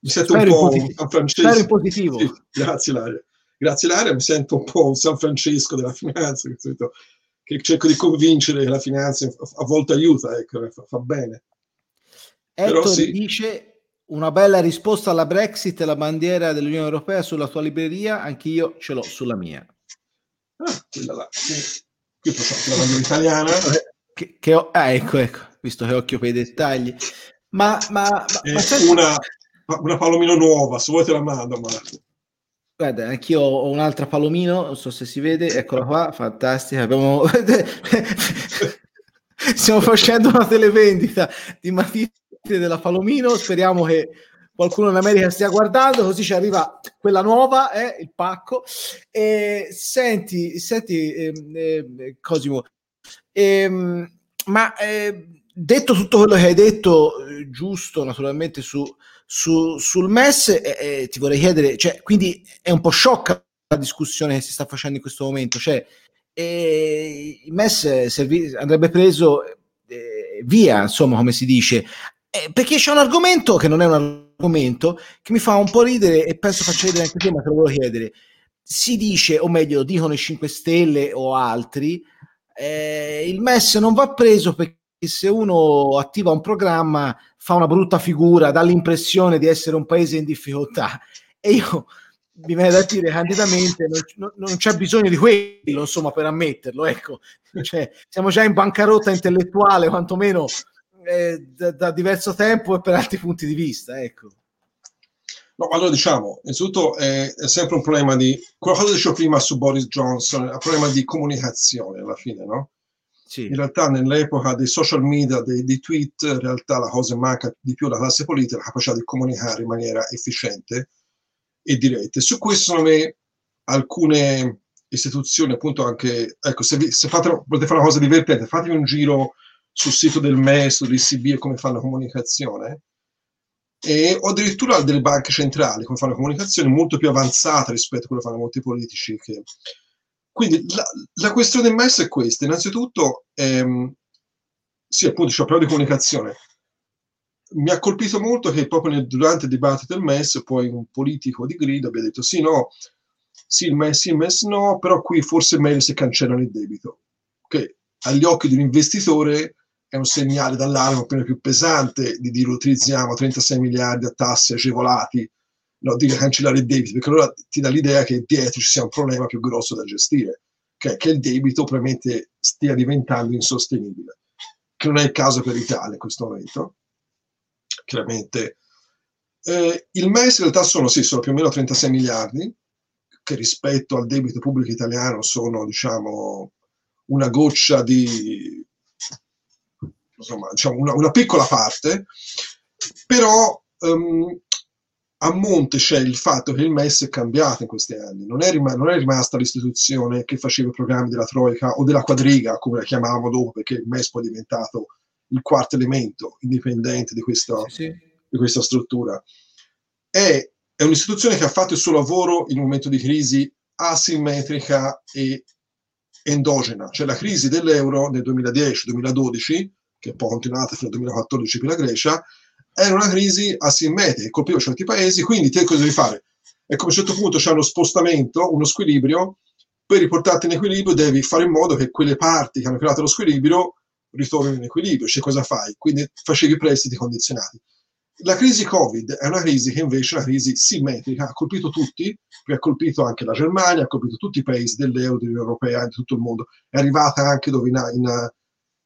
Mi sento Spero un po' un San Francesco. in positivo. Sì, grazie Laria. Grazie Laria, mi sento un po' un San Francesco della finanza, che cerco di convincere che la finanza a volte aiuta, ecco, fa, fa bene. Ettore sì. dice una bella risposta alla Brexit e la bandiera dell'Unione Europea sulla tua libreria, anch'io ce l'ho sulla mia. Ah, quella là. Qui facciamo la bandiera italiana. Che, che ho, ah, ecco, ecco, visto che occhio per i dettagli. Ma, ma, ma, ma una, una palomino nuova, se vuoi te la mando, Marco. Guarda, anch'io ho un'altra palomino, non so se si vede, eccola qua, fantastica. Abbiamo... Stiamo facendo una televendita di matite della Palomino, speriamo che qualcuno in America stia guardando, così ci arriva quella nuova, eh, il pacco. E, senti, senti ehm, eh, Cosimo, ehm, ma eh, detto tutto quello che hai detto, eh, giusto naturalmente su, su, sul MES, eh, eh, ti vorrei chiedere, cioè, quindi è un po' sciocca la discussione che si sta facendo in questo momento, cioè il MES servi- andrebbe preso via, insomma, come si dice, perché c'è un argomento che non è un argomento che mi fa un po' ridere e penso faccia ridere anche te, ma te lo volevo chiedere. Si dice, o meglio, dicono i 5 Stelle o altri, eh, il MES non va preso perché se uno attiva un programma fa una brutta figura, dà l'impressione di essere un paese in difficoltà. E io mi viene da dire candidamente non, non, c'è bisogno di quello insomma per ammetterlo ecco cioè, siamo già in bancarotta intellettuale quantomeno eh, da, da, diverso tempo e per altri punti di vista. Ecco. No, allora diciamo, innanzitutto è, è sempre un problema di, qualcosa che dicevo prima su Boris Johnson, è un problema di comunicazione alla fine, no? Sì. In realtà nell'epoca dei social media, dei, dei, tweet, in realtà la cosa manca di più alla classe politica, la capacità di comunicare in maniera efficiente e diretta. Su questo, secondo me, alcune istituzioni, appunto anche, ecco, se, vi, se fate, volete fare una cosa divertente, fatevi un giro sul sito del MES, dell'ICB e come fanno comunicazione, e, o addirittura delle banche centrali come fanno comunicazione molto più avanzata rispetto a quello che fanno molti politici. Che... Quindi la, la, questione del MES è questa, innanzitutto, ehm, sì appunto c'è un problema di comunicazione, mi ha colpito molto che proprio nel, durante il dibattito del MES poi un politico di grido abbia detto sì, no, sì, il MES, sì, il MES no, però qui forse è meglio se cancellano il debito. Che agli occhi di un investitore è un segnale d'allarme appena più pesante di dire utilizziamo 36 miliardi a tasse agevolati, no, di cancellare il debito, perché allora ti dà l'idea che dietro ci sia un problema più grosso da gestire, che, che il debito probabilmente stia diventando insostenibile, che non è il caso per l'Italia in questo momento, chiaramente. Eh, il MES in realtà sono, sì, sono più o meno 36 miliardi, che rispetto al debito pubblico italiano sono, diciamo, una goccia di insomma, diciamo una, una, piccola parte, però um, a monte c'è il fatto che il MES è cambiato in questi anni, non è, rim- non è rimasta l'istituzione che faceva i programmi della Troica o della quadriga, come la chiamavamo dopo, perché il MES poi è diventato il quarto elemento indipendente di questa, sì, sì. Di questa struttura. È, è, un'istituzione che ha fatto il suo lavoro in un momento di crisi asimmetrica e endogena, cioè la crisi dell'euro nel 2010-2012, che poi è continuata fino al 2014 per la Grecia, era una crisi asimmetrica che colpiva certi paesi, quindi te cosa devi fare? E come a un certo punto c'è uno spostamento, uno squilibrio, per riportarti in equilibrio devi fare in modo che quelle parti che hanno creato lo squilibrio ritornino in equilibrio. Cioè cosa fai? Quindi facevi prestiti condizionati. La crisi Covid è una crisi che invece è una crisi simmetrica, ha colpito tutti, ha colpito anche la Germania, ha colpito tutti i paesi dell'Euro, dell'Unione Europea, di tutto il mondo. È arrivata anche dove in, in,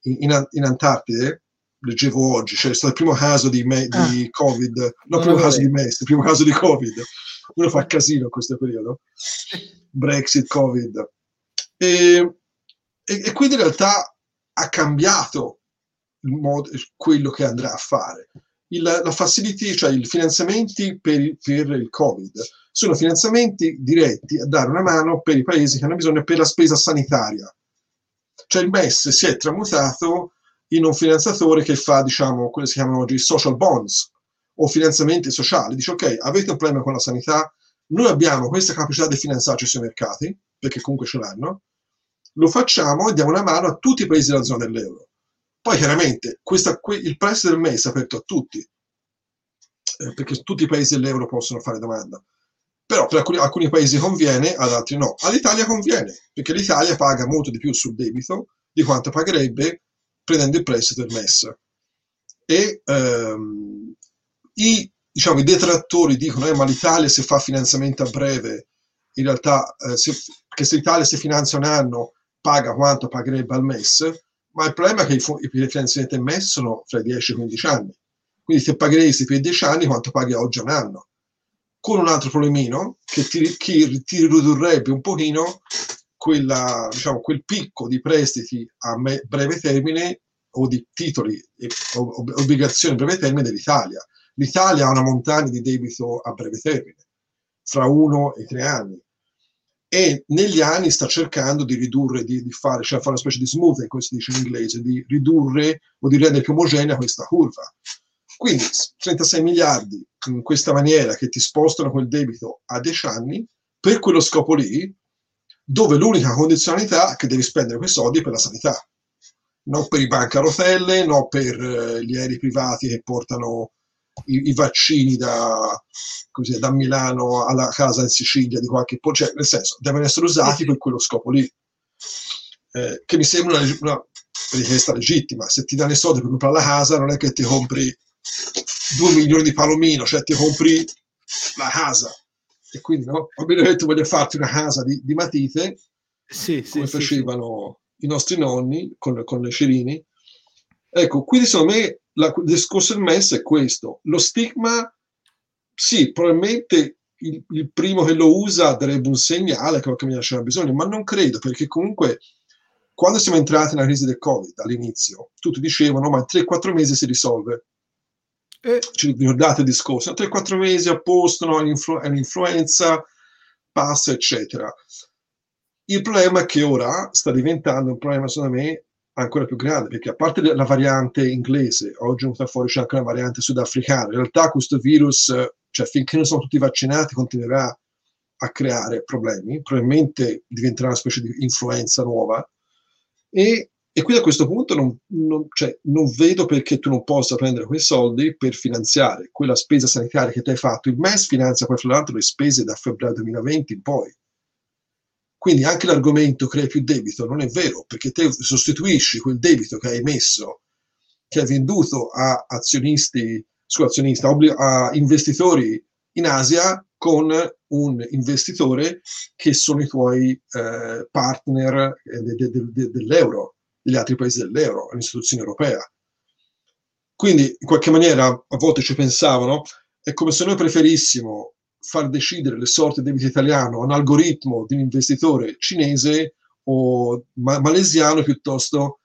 in, in Antartide, leggevo oggi, cioè è stato il primo caso di, me, ah. di Covid, no, il primo caso di MES, il primo caso di Covid. Uno fa casino in questo periodo. Brexit, Covid. E, e, e quindi in realtà ha cambiato modo, quello che andrà a fare. Il, la facility, cioè i finanziamenti per, per, il Covid, sono finanziamenti diretti a dare una mano per i paesi che hanno bisogno per la spesa sanitaria. Cioè il MES si è tramutato in un finanziatore che fa, diciamo, quello che si chiamano oggi social bonds o finanziamenti sociali. Dice, ok, avete un problema con la sanità, noi abbiamo questa capacità di finanziarci sui mercati, perché comunque ce l'hanno, lo facciamo e diamo una mano a tutti i paesi della zona dell'euro. Poi chiaramente questa, il prezzo del mese è aperto a tutti, eh, perché tutti i paesi dell'euro possono fare domanda. Però per alcuni, alcuni paesi conviene, ad altri no. All'Italia conviene, perché l'Italia paga molto di più sul debito di quanto pagherebbe prendendo il prestito del MES. E ehm, i, diciamo, i, detrattori dicono eh, ma se fa finanziamento a breve, in realtà, eh, se, che se l'Italia si finanzia un anno paga quanto pagherebbe al MES, ma il problema è che i, i finanziamenti al MES sono fra 10 e 15 anni. Quindi se pagheresti per 10 anni quanto paghi oggi un anno. Con un altro problemino che ti, che ti ridurrebbe un pochino quella, diciamo, quel picco di prestiti a me, breve termine o di titoli e obbligazioni a breve termine dell'Italia. L'Italia ha una montagna di debito a breve termine, fra uno e tre anni, e negli anni sta cercando di ridurre, di, di fare, cioè fare una specie di smoothing, come si dice in inglese, di ridurre o di rendere più omogenea questa curva. Quindi 36 miliardi in questa maniera che ti spostano quel debito a 10 anni, per quello scopo lì dove l'unica condizionalità è che devi spendere quei soldi per la sanità, non per i banchi a rotelle, non per eh, gli aerei privati che portano i, i vaccini da, così, da, Milano alla casa in Sicilia di qualche cioè nel senso devono essere usati per quello scopo lì. Eh, che mi sembra una, una, richiesta legittima. Se ti danno i soldi per comprare la casa non è che ti compri due milioni di palomino cioè ti compri la casa e quindi no, ho detto voglio farti una casa di, di matite, sì, come sì, facevano sì. i nostri nonni con, con le cerini. Ecco, quindi secondo me la, il discorso del MES è questo. Lo stigma, sì, probabilmente il, il, primo che lo usa darebbe un segnale che qualche c'era bisogno, ma non credo, perché comunque quando siamo entrati nella crisi del Covid all'inizio, tutti dicevano ma in 3-4 mesi si risolve. Ci ricordate il discorso? 3-4 mesi a posto, no, l'influenza passa, eccetera. Il problema è che ora sta diventando un problema, secondo me, ancora più grande, perché a parte la variante inglese, oggi è venuta fuori c'è anche una variante sudafricana, in realtà questo virus, cioè finché non sono tutti vaccinati, continuerà a creare problemi, probabilmente diventerà una specie di influenza nuova, e e quindi a questo punto non, non, cioè, non, vedo perché tu non possa prendere quei soldi per finanziare quella spesa sanitaria che ti hai fatto. Il MES finanzia poi, fra l'altro, le spese da febbraio 2020 in poi. Quindi anche l'argomento crea più debito non è vero, perché te sostituisci quel debito che hai messo, che hai venduto a azionisti, scusa, azionisti, a investitori in Asia con un investitore che sono i tuoi eh, partner eh, de, de, de, dell'euro degli altri paesi dell'euro, all'istituzione europea. Quindi, in qualche maniera, a volte ci pensavano, è come se noi preferissimo far decidere le sorti del debito italiano a un algoritmo di un investitore cinese o ma- malesiano piuttosto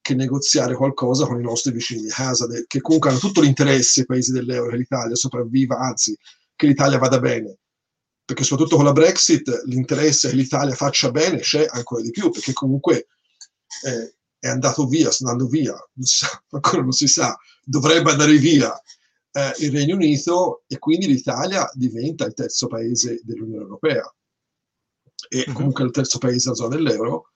che negoziare qualcosa con i nostri vicini di casa, che comunque hanno tutto l'interesse, i paesi dell'euro, che l'Italia sopravviva, anzi, che l'Italia vada bene, perché soprattutto con la Brexit l'interesse che l'Italia faccia bene c'è ancora di più, perché comunque eh, è andato via, sta andando via, non sa, ancora non si sa, dovrebbe andare via eh, il Regno Unito e quindi l'Italia diventa il terzo paese dell'Unione Europea e mhm. comunque il terzo paese della zona dell'euro.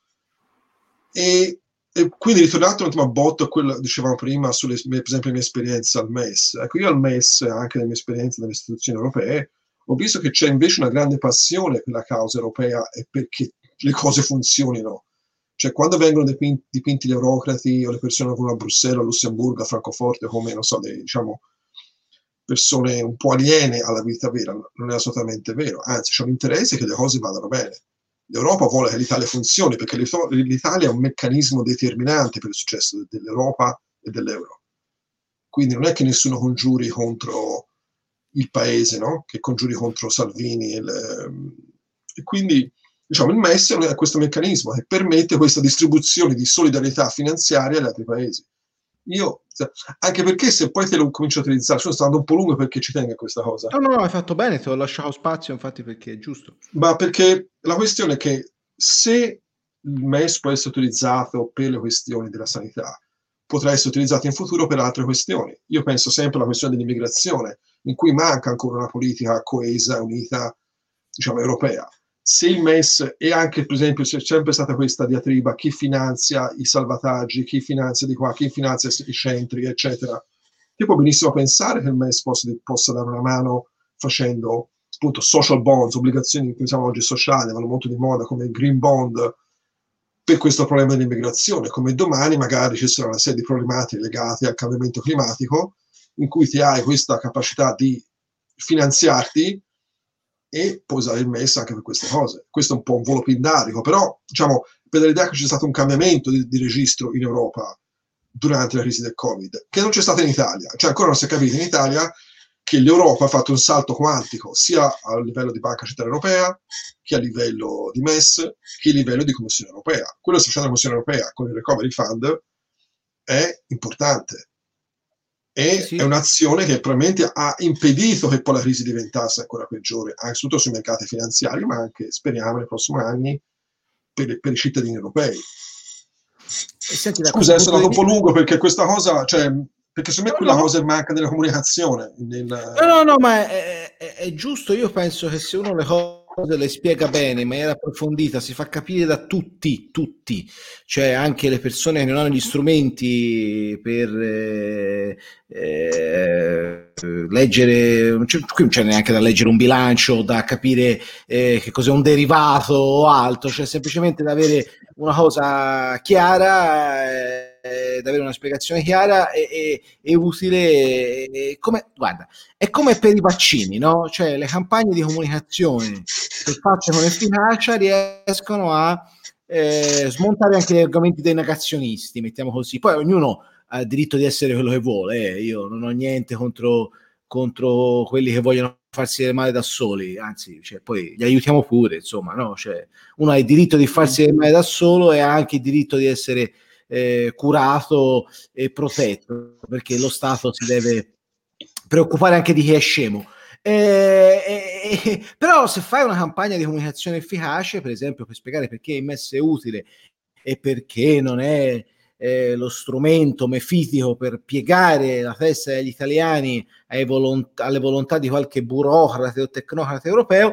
E, e quindi ritornato un attimo a botto a quello che dicevamo prima, sulle, per esempio, le mie esperienze al MES. Ecco, io al MES, anche le mie esperienze nelle istituzioni europee, ho visto che c'è invece una grande passione per la causa europea e perché le cose funzionino. Cioè, quando vengono dipinti, dipinti gli eurocrati o le persone che vanno a Bruxelles, a Lussemburgo, a Francoforte, come, non so, dei, diciamo, persone un po' aliene alla vita vera, non è assolutamente vero, anzi c'è un interesse che le cose vadano bene. L'Europa vuole che l'Italia funzioni perché l'Italia è un meccanismo determinante per il successo dell'Europa e dell'euro. Quindi non è che nessuno congiuri contro il paese, no? che congiuri contro Salvini. E, le... e quindi diciamo, il MES è questo meccanismo che permette questa distribuzione di solidarietà finanziaria agli altri paesi. Io, anche perché se poi te lo comincio a utilizzare, sono stato un po' lungo perché ci tengo a questa cosa. No, no, no, hai fatto bene, ti ho lasciato spazio, infatti, perché è giusto. Ma perché la questione è che se il MES può essere utilizzato per le questioni della sanità, potrà essere utilizzato in futuro per altre questioni. Io penso sempre alla questione dell'immigrazione, in cui manca ancora una politica coesa, unita, diciamo, europea se il MES e anche per esempio c'è sempre stata questa diatriba chi finanzia i salvataggi, chi finanzia di qua, chi finanzia i centri, eccetera. Io può benissimo pensare che il MES possa, possa dare una mano facendo appunto social bonds, obbligazioni che usiamo oggi sociali, vanno molto di moda come il green bond per questo problema dell'immigrazione, come domani magari ci sarà una serie di problematiche legate al cambiamento climatico in cui ti hai questa capacità di finanziarti e può usare il MES anche per queste cose. Questo è un po' un volo pindarico, però diciamo, per l'idea che c'è stato un cambiamento di, di, registro in Europa durante la crisi del Covid, che non c'è stato in Italia. Cioè ancora non si è capito in Italia che l'Europa ha fatto un salto quantico sia a livello di Banca Centrale Europea che a livello di MES che a livello di Commissione Europea. Quello che sta facendo la Commissione Europea con il Recovery Fund è importante e sì. è un'azione che probabilmente ha impedito che poi la crisi diventasse ancora peggiore, anzitutto sui mercati finanziari, ma anche, speriamo, nei prossimi anni per, per i cittadini europei. Senti, Scusa, è stato un po' lungo perché questa cosa, cioè, perché secondo me quella no. cosa manca nella comunicazione. Nel... No, no, no, ma è, è, è, giusto. Io penso che se uno le cose le spiega bene in maniera approfondita, si fa capire da tutti, tutti, cioè anche le persone che non hanno gli strumenti per eh, eh, leggere, c'è, qui non c'è neanche da leggere un bilancio, da capire eh, che cos'è un derivato o altro, cioè semplicemente da avere una cosa chiara eh, avere una spiegazione chiara e, e, e utile. E come, guarda, è come per i vaccini, no? Cioè le campagne di comunicazione che fatte con efficacia riescono a eh, smontare anche gli argomenti dei negazionisti, mettiamo così. Poi ognuno ha il diritto di essere quello che vuole, eh. io non ho niente contro, contro quelli che vogliono farsi del male da soli, anzi, cioè, poi li aiutiamo pure, insomma, no? Cioè, uno ha il diritto di farsi del male da solo e ha anche il diritto di essere eh, curato e protetto, perché lo Stato si deve preoccupare anche di chi è scemo. Eh, eh, però se fai una campagna di comunicazione efficace, per esempio per spiegare perché MES è utile e perché non è eh, lo strumento mefitico per piegare la testa degli italiani volont- alle volontà di qualche burocrate o tecnocrate europeo,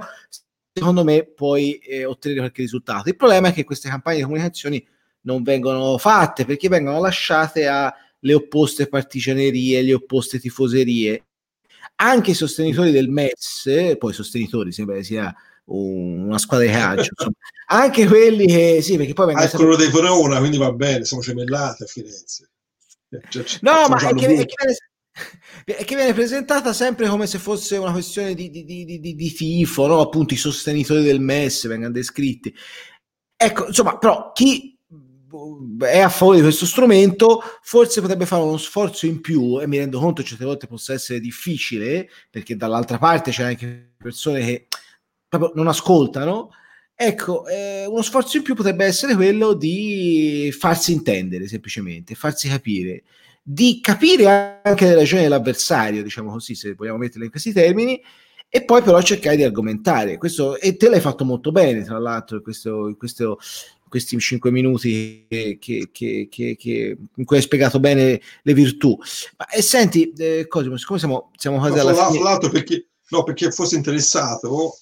secondo me puoi eh, ottenere qualche risultato. Il problema è che queste campagne di comunicazione non vengono fatte perché vengono lasciate alle opposte partigianerie, alle opposte tifoserie. Anche i sostenitori del MES, poi sostenitori sembra che sia una squadra di calcio, anche quelli che sì, perché poi vengono. Ah, quello dei Verona, quindi va bene, siamo gemellati a Firenze. Cioè, no, ma è che, è, che viene, è che, viene, presentata sempre come se fosse una questione di, di, di, di tifo, no? appunto i sostenitori del MES vengono descritti. Ecco, insomma, però chi è a favore di questo strumento, forse potrebbe fare uno sforzo in più e mi rendo conto che certe volte possa essere difficile perché dall'altra parte c'è anche persone che proprio non ascoltano. Ecco, eh, uno sforzo in più potrebbe essere quello di farsi intendere semplicemente, farsi capire, di capire anche le ragioni dell'avversario, diciamo così, se vogliamo metterle in questi termini, e poi però cercare di argomentare. Questo, e te l'hai fatto molto bene, tra l'altro, questo, questo, questi cinque minuti che, che, che, che, in cui hai spiegato bene le virtù. Ma, e senti, eh, Cosimo, siccome siamo, siamo quasi no, alla fine... L'altro perché, no, perché fosse interessato,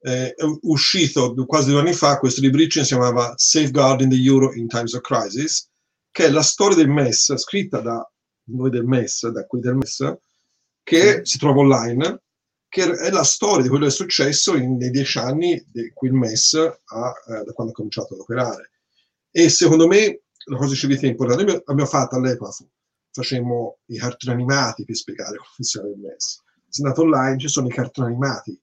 eh, è uscito quasi due anni fa questo libriccio si chiamava Safeguarding the Euro in Times of Crisis, che è la storia del MES, scritta da noi del MES, da qui del MES, che si trova online, che è la storia di quello che è successo in, nei dieci anni di cui il MES ha, eh, da quando ha cominciato ad operare. E secondo me la cosa che ci importante, noi abbiamo fatto all'epoca, facemmo i cartoni animati per spiegare come funziona il MES. Se andate online ci sono i cartoni animati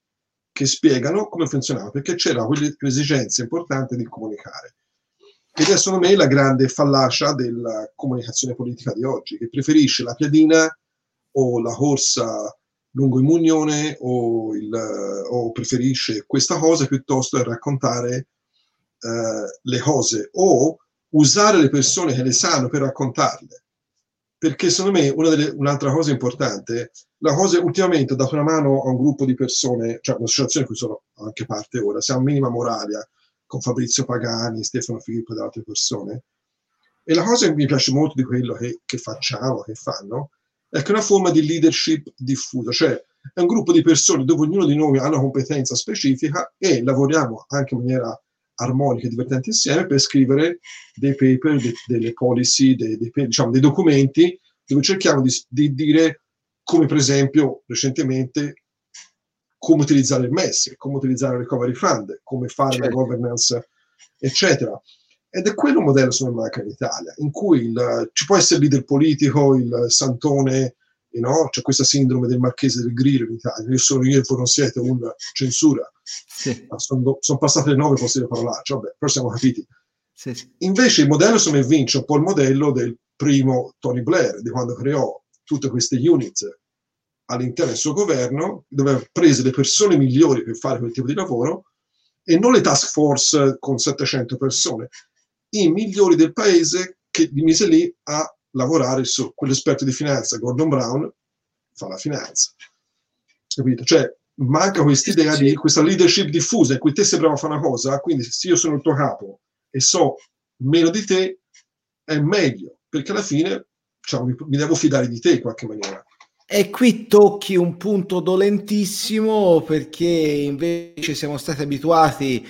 che spiegano come funzionava, perché c'era quell'esigenza importante di comunicare. Ed è secondo me la grande fallacia della comunicazione politica di oggi, che preferisce la piadina o la corsa lungo il mugnone o, il, o preferisce questa cosa piuttosto che raccontare uh, le cose o usare le persone che le sanno per raccontarle. Perché secondo me delle, un'altra cosa importante, la cosa ultimamente ho dato una mano a un gruppo di persone, cioè un'associazione di cui sono anche parte ora, siamo Minima Moralia, con Fabrizio Pagani, Stefano Filippo e altre persone. E la cosa che mi piace molto di quello che, che facciamo, che fanno, è una forma di leadership diffusa, cioè è un gruppo di persone dove ognuno di noi ha una competenza specifica e lavoriamo anche in maniera armonica e divertente insieme per scrivere dei paper, de, delle policy, dei, dei, diciamo, dei, documenti dove cerchiamo di, di, dire come per esempio recentemente come utilizzare il MES, come utilizzare il recovery fund, come fare certo. la governance, eccetera. Ed è quello modello che manca in Italia, in cui il, ci può essere il leader politico, il santone, know? c'è questa sindrome del marchese del Grillo in Italia. Io sono io e voi non siete una censura. Sì. Sono, sono, passate le nove possibili parolacce, vabbè, però siamo capiti. Sì, sì. Invece il modello secondo me vince un po' il modello del primo Tony Blair, di quando creò tutte queste units all'interno del suo governo, dove ha preso le persone migliori per fare quel tipo di lavoro e non le task force con 700 persone, i migliori del paese che li mise lì a lavorare su quell'esperto di finanza, Gordon Brown, fa la finanza. Capito? Cioè, manca questa idea di questa leadership diffusa in cui te sei bravo a fare una cosa, quindi se io sono il tuo capo e so meno di te, è meglio, perché alla fine diciamo, mi, mi devo fidare di te in qualche maniera. E qui tocchi un punto dolentissimo perché invece siamo stati abituati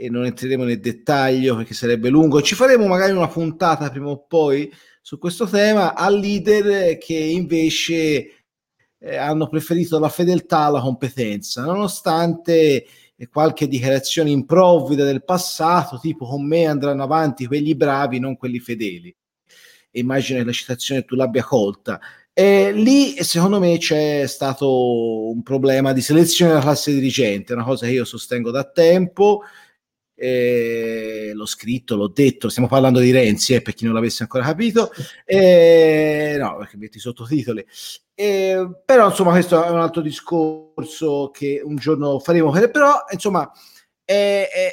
e non entreremo nel dettaglio perché sarebbe lungo. Ci faremo magari una puntata prima o poi su questo tema a leader che invece eh, hanno preferito la fedeltà alla competenza, nonostante qualche dichiarazione improvvida del passato, tipo con me andranno avanti quelli bravi, non quelli fedeli. immagino che la citazione tu l'abbia colta. E lì, secondo me, c'è stato un problema di selezione della classe dirigente, una cosa che io sostengo da tempo eh, l'ho scritto, l'ho detto, stiamo parlando di Renzi, eh, per chi non l'avesse ancora capito, eh, no, perché metti i sottotitoli. Eh, però, insomma, questo è un altro discorso che un giorno faremo, però, insomma, è, è,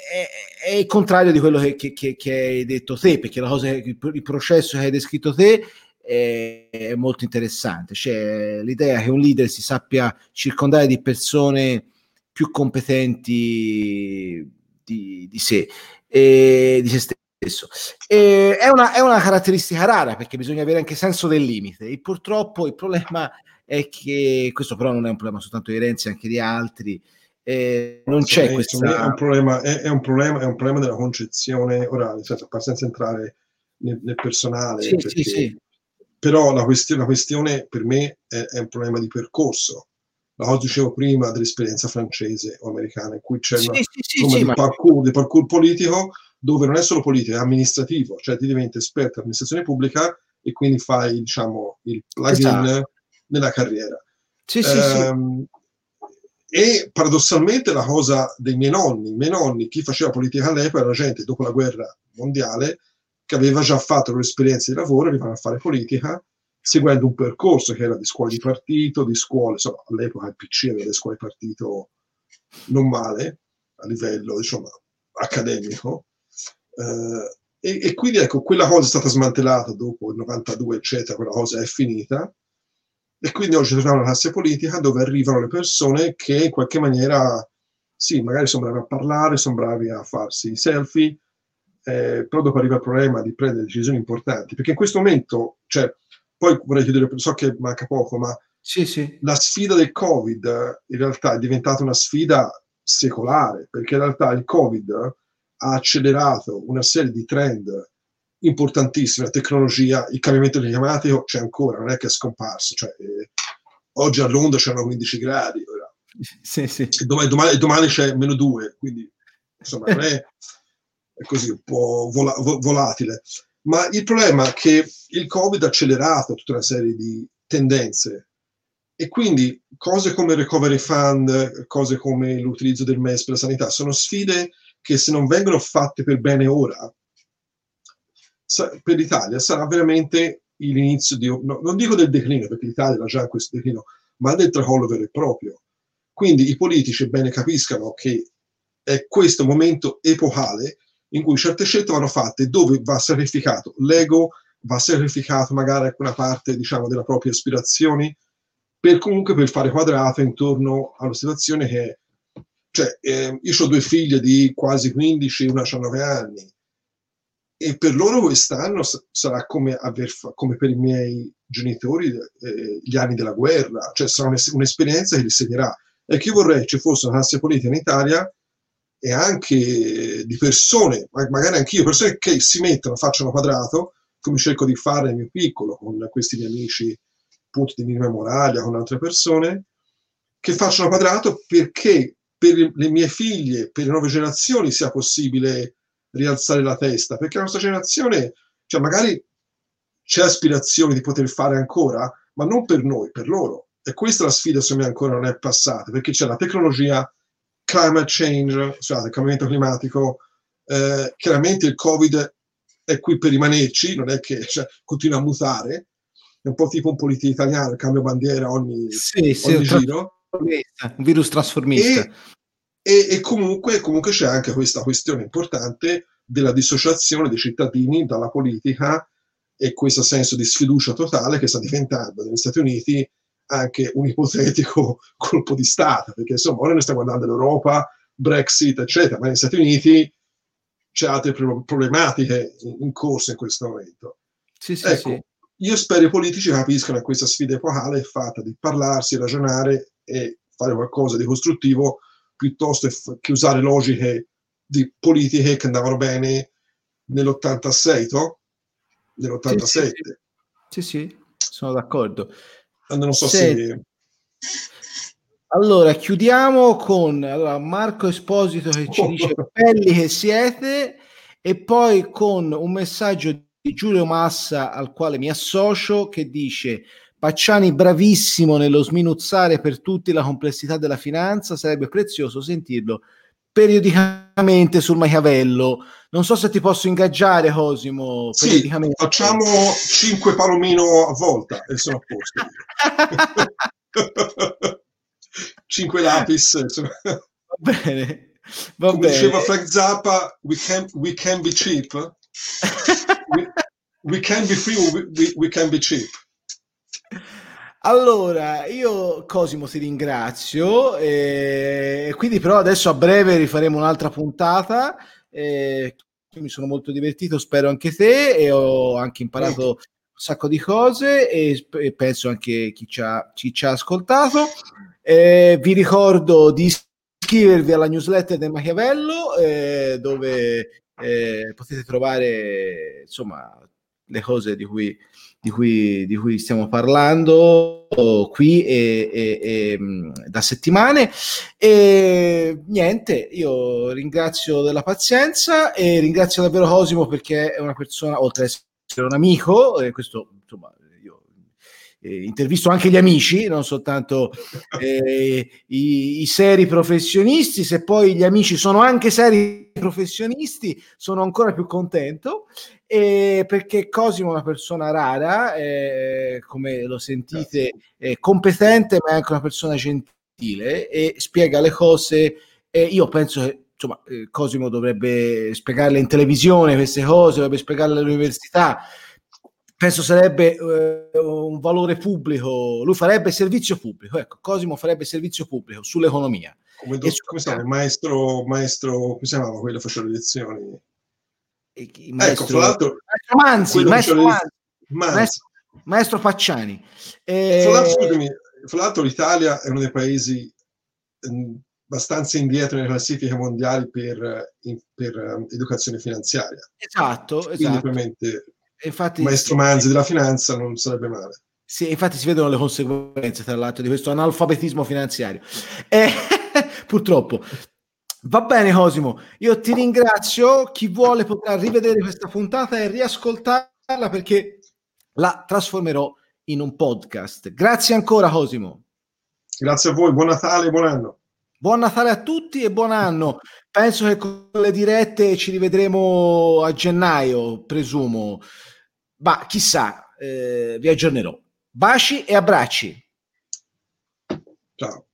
è, è il contrario di quello che, che, che, hai detto te, perché la cosa, il, il processo che hai descritto te è molto interessante. C'è l'idea che un leader si sappia circondare di persone più competenti di, di sé, e di se stesso. E è, una, è una caratteristica rara perché bisogna avere anche senso del limite. E purtroppo il problema è che questo però non è un problema soltanto di Renzi, anche di altri. Eh, non c'è è, questa... È un, problema, è, è, un problema, è un problema della concezione orale, senza, senza entrare nel, nel personale. Sì, perché, sì. Però la questione, la questione, per me è, è un problema di percorso la cosa dicevo prima dell'esperienza francese o americana, in cui c'è sì, una, sì, insomma, sì, di, ma... parkour, di parkour politico dove non è solo politico, è amministrativo, cioè ti diventi esperto in amministrazione pubblica e quindi fai diciamo, il plugin esatto. nella carriera. Sì, sì, ehm, e paradossalmente la cosa dei miei nonni, i miei nonni, chi faceva politica all'epoca era gente dopo la guerra mondiale che aveva già fatto l'esperienza di lavoro, arrivava a fare politica seguendo un percorso che era di scuole di partito, di scuole, insomma, all'epoca il PC aveva le scuole di partito non male a livello diciamo, accademico. Eh, e, e, quindi ecco, quella cosa è stata smantellata dopo il 92, eccetera, quella cosa è finita. E quindi oggi troviamo una classe politica dove arrivano le persone che in qualche maniera, sì, magari sono bravi a parlare, sono bravi a farsi i selfie, eh, però dopo arriva il problema di prendere decisioni importanti, perché in questo momento, cioè, poi vorrei chiudere, so che manca poco, ma sì, sì. la sfida del Covid in realtà è diventata una sfida secolare, perché in realtà il Covid ha accelerato una serie di trend importantissimi, la tecnologia, il cambiamento climatico c'è ancora, non è che è scomparso, cioè, eh, oggi a Londra c'erano 15 gradi, ora. Sì, sì. Domani, domani, domani, c'è meno 2, quindi insomma non è, è così un po' vola, volatile. Ma il problema è che il Covid ha accelerato tutta una serie di tendenze e quindi cose come il recovery fund, cose come l'utilizzo del MES per la sanità, sono sfide che se non vengono fatte per bene ora, per l'Italia sarà veramente l'inizio di, no, non dico del declino, perché l'Italia era già in questo declino, ma del tracollo vero e proprio. Quindi i politici bene capiscano che è questo momento epocale in cui certe scelte vanno fatte dove va sacrificato l'ego, va sacrificato magari una parte diciamo, delle proprie aspirazioni, per comunque per fare quadrato intorno a una situazione che cioè eh, io ho due figlie di quasi 15 una ha 9 anni e per loro quest'anno sarà come, aver, come per i miei genitori eh, gli anni della guerra, cioè sarà un'esperienza che li segnerà. E che io vorrei ci fosse una classe politica in Italia e anche di persone, magari anch'io, persone che si mettono, facciano quadrato, come cerco di fare nel mio piccolo, con questi miei amici, appunto di minima morale, con altre persone, che facciano quadrato perché per le mie figlie, per le nuove generazioni sia possibile rialzare la testa, perché la nostra generazione, cioè magari c'è aspirazione di poter fare ancora, ma non per noi, per loro. E questa è la sfida, secondo me, ancora non è passata, perché c'è la tecnologia, climate change, scusate, il cambiamento climatico, eh, chiaramente il Covid è qui per rimanerci, non è che cioè, continua a mutare, è un po' tipo un politico italiano, cambia bandiera ogni, sì, sì, ogni giro. Un virus trasformista. E, e, e comunque, comunque c'è anche questa questione importante della dissociazione dei cittadini dalla politica e questo senso di sfiducia totale che sta diventando negli Stati Uniti anche un ipotetico colpo di Stato, perché insomma ora noi stiamo guardando l'Europa, Brexit, eccetera, ma negli Stati Uniti c'è altre problematiche in corso in questo momento. Sì, sì, ecco, sì. Io spero i politici capiscano che questa sfida epocale è fatta di parlarsi, ragionare e fare qualcosa di costruttivo piuttosto che usare logiche di politiche che andavano bene nell'86, to? nell'87. Sì sì, sì, sì, sono d'accordo. Non so se... Allora, chiudiamo con allora, Marco Esposito che ci dice belli che siete e poi con un messaggio di Giulio Massa al quale mi associo che dice Pacciani bravissimo nello sminuzzare per tutti la complessità della finanza, sarebbe prezioso sentirlo periodicamente sul Machiavello. Non so se ti posso ingaggiare, Cosimo. Sì, facciamo 5 palomino a volta e sono a posto. 5 lapis. Va bene. Va Come bene. diceva Frank Zappa, we can, we can be cheap. we, we can be free, we, we can be cheap. Allora, io Cosimo ti ringrazio, e quindi però adesso a breve rifaremo un'altra puntata. Eh, mi sono molto divertito, spero anche te, e ho anche imparato un sacco di cose e, e penso anche chi ci ha, chi ci ha ascoltato. Eh, vi ricordo di iscrivervi alla newsletter del Machiavello, eh, dove eh, potete trovare insomma le cose di cui di cui, di cui stiamo parlando qui e, e, e, da settimane. E niente, io ringrazio della pazienza e ringrazio davvero Cosimo perché è una persona, oltre ad essere un amico, e questo insomma eh, intervisto anche gli amici, non soltanto eh, i, i, seri professionisti, se poi gli amici sono anche seri professionisti, sono ancora più contento e perché Cosimo è una persona rara, eh, come lo sentite, è competente, ma è anche una persona gentile e spiega le cose. E io penso che insomma, eh, Cosimo dovrebbe spiegarle in televisione queste cose, dovrebbe spiegarle all'università. Penso sarebbe eh, un valore pubblico, lui farebbe servizio pubblico, ecco, Cosimo farebbe servizio pubblico sull'economia. Come, do, come si chiama? Maestro, maestro, come si chiamava quello che faceva le lezioni? Maestro, ecco, fra l'altro, maestro Manzi, maestro, Manzi, Manzi. Maestro, maestro, Pacciani. E... Fra, l'altro, scusami, fra l'altro l'Italia è uno dei paesi mh, abbastanza indietro nelle classifiche mondiali per, in, per um, educazione finanziaria. Esatto, Quindi esatto. Ovviamente infatti, maestro Manzi della finanza non sarebbe male. Sì, infatti si vedono le conseguenze, tra l'altro, di questo analfabetismo finanziario. E, purtroppo. Va bene, Cosimo. Io ti ringrazio. Chi vuole potrà rivedere questa puntata e riascoltarla perché la trasformerò in un podcast. Grazie ancora, Cosimo. Grazie a voi. Buon Natale buon anno. Buon Natale a tutti e buon anno. Penso che con le dirette ci rivedremo a gennaio, presumo. Ma chissà, eh, vi aggiornerò. Baci e abbracci. Ciao.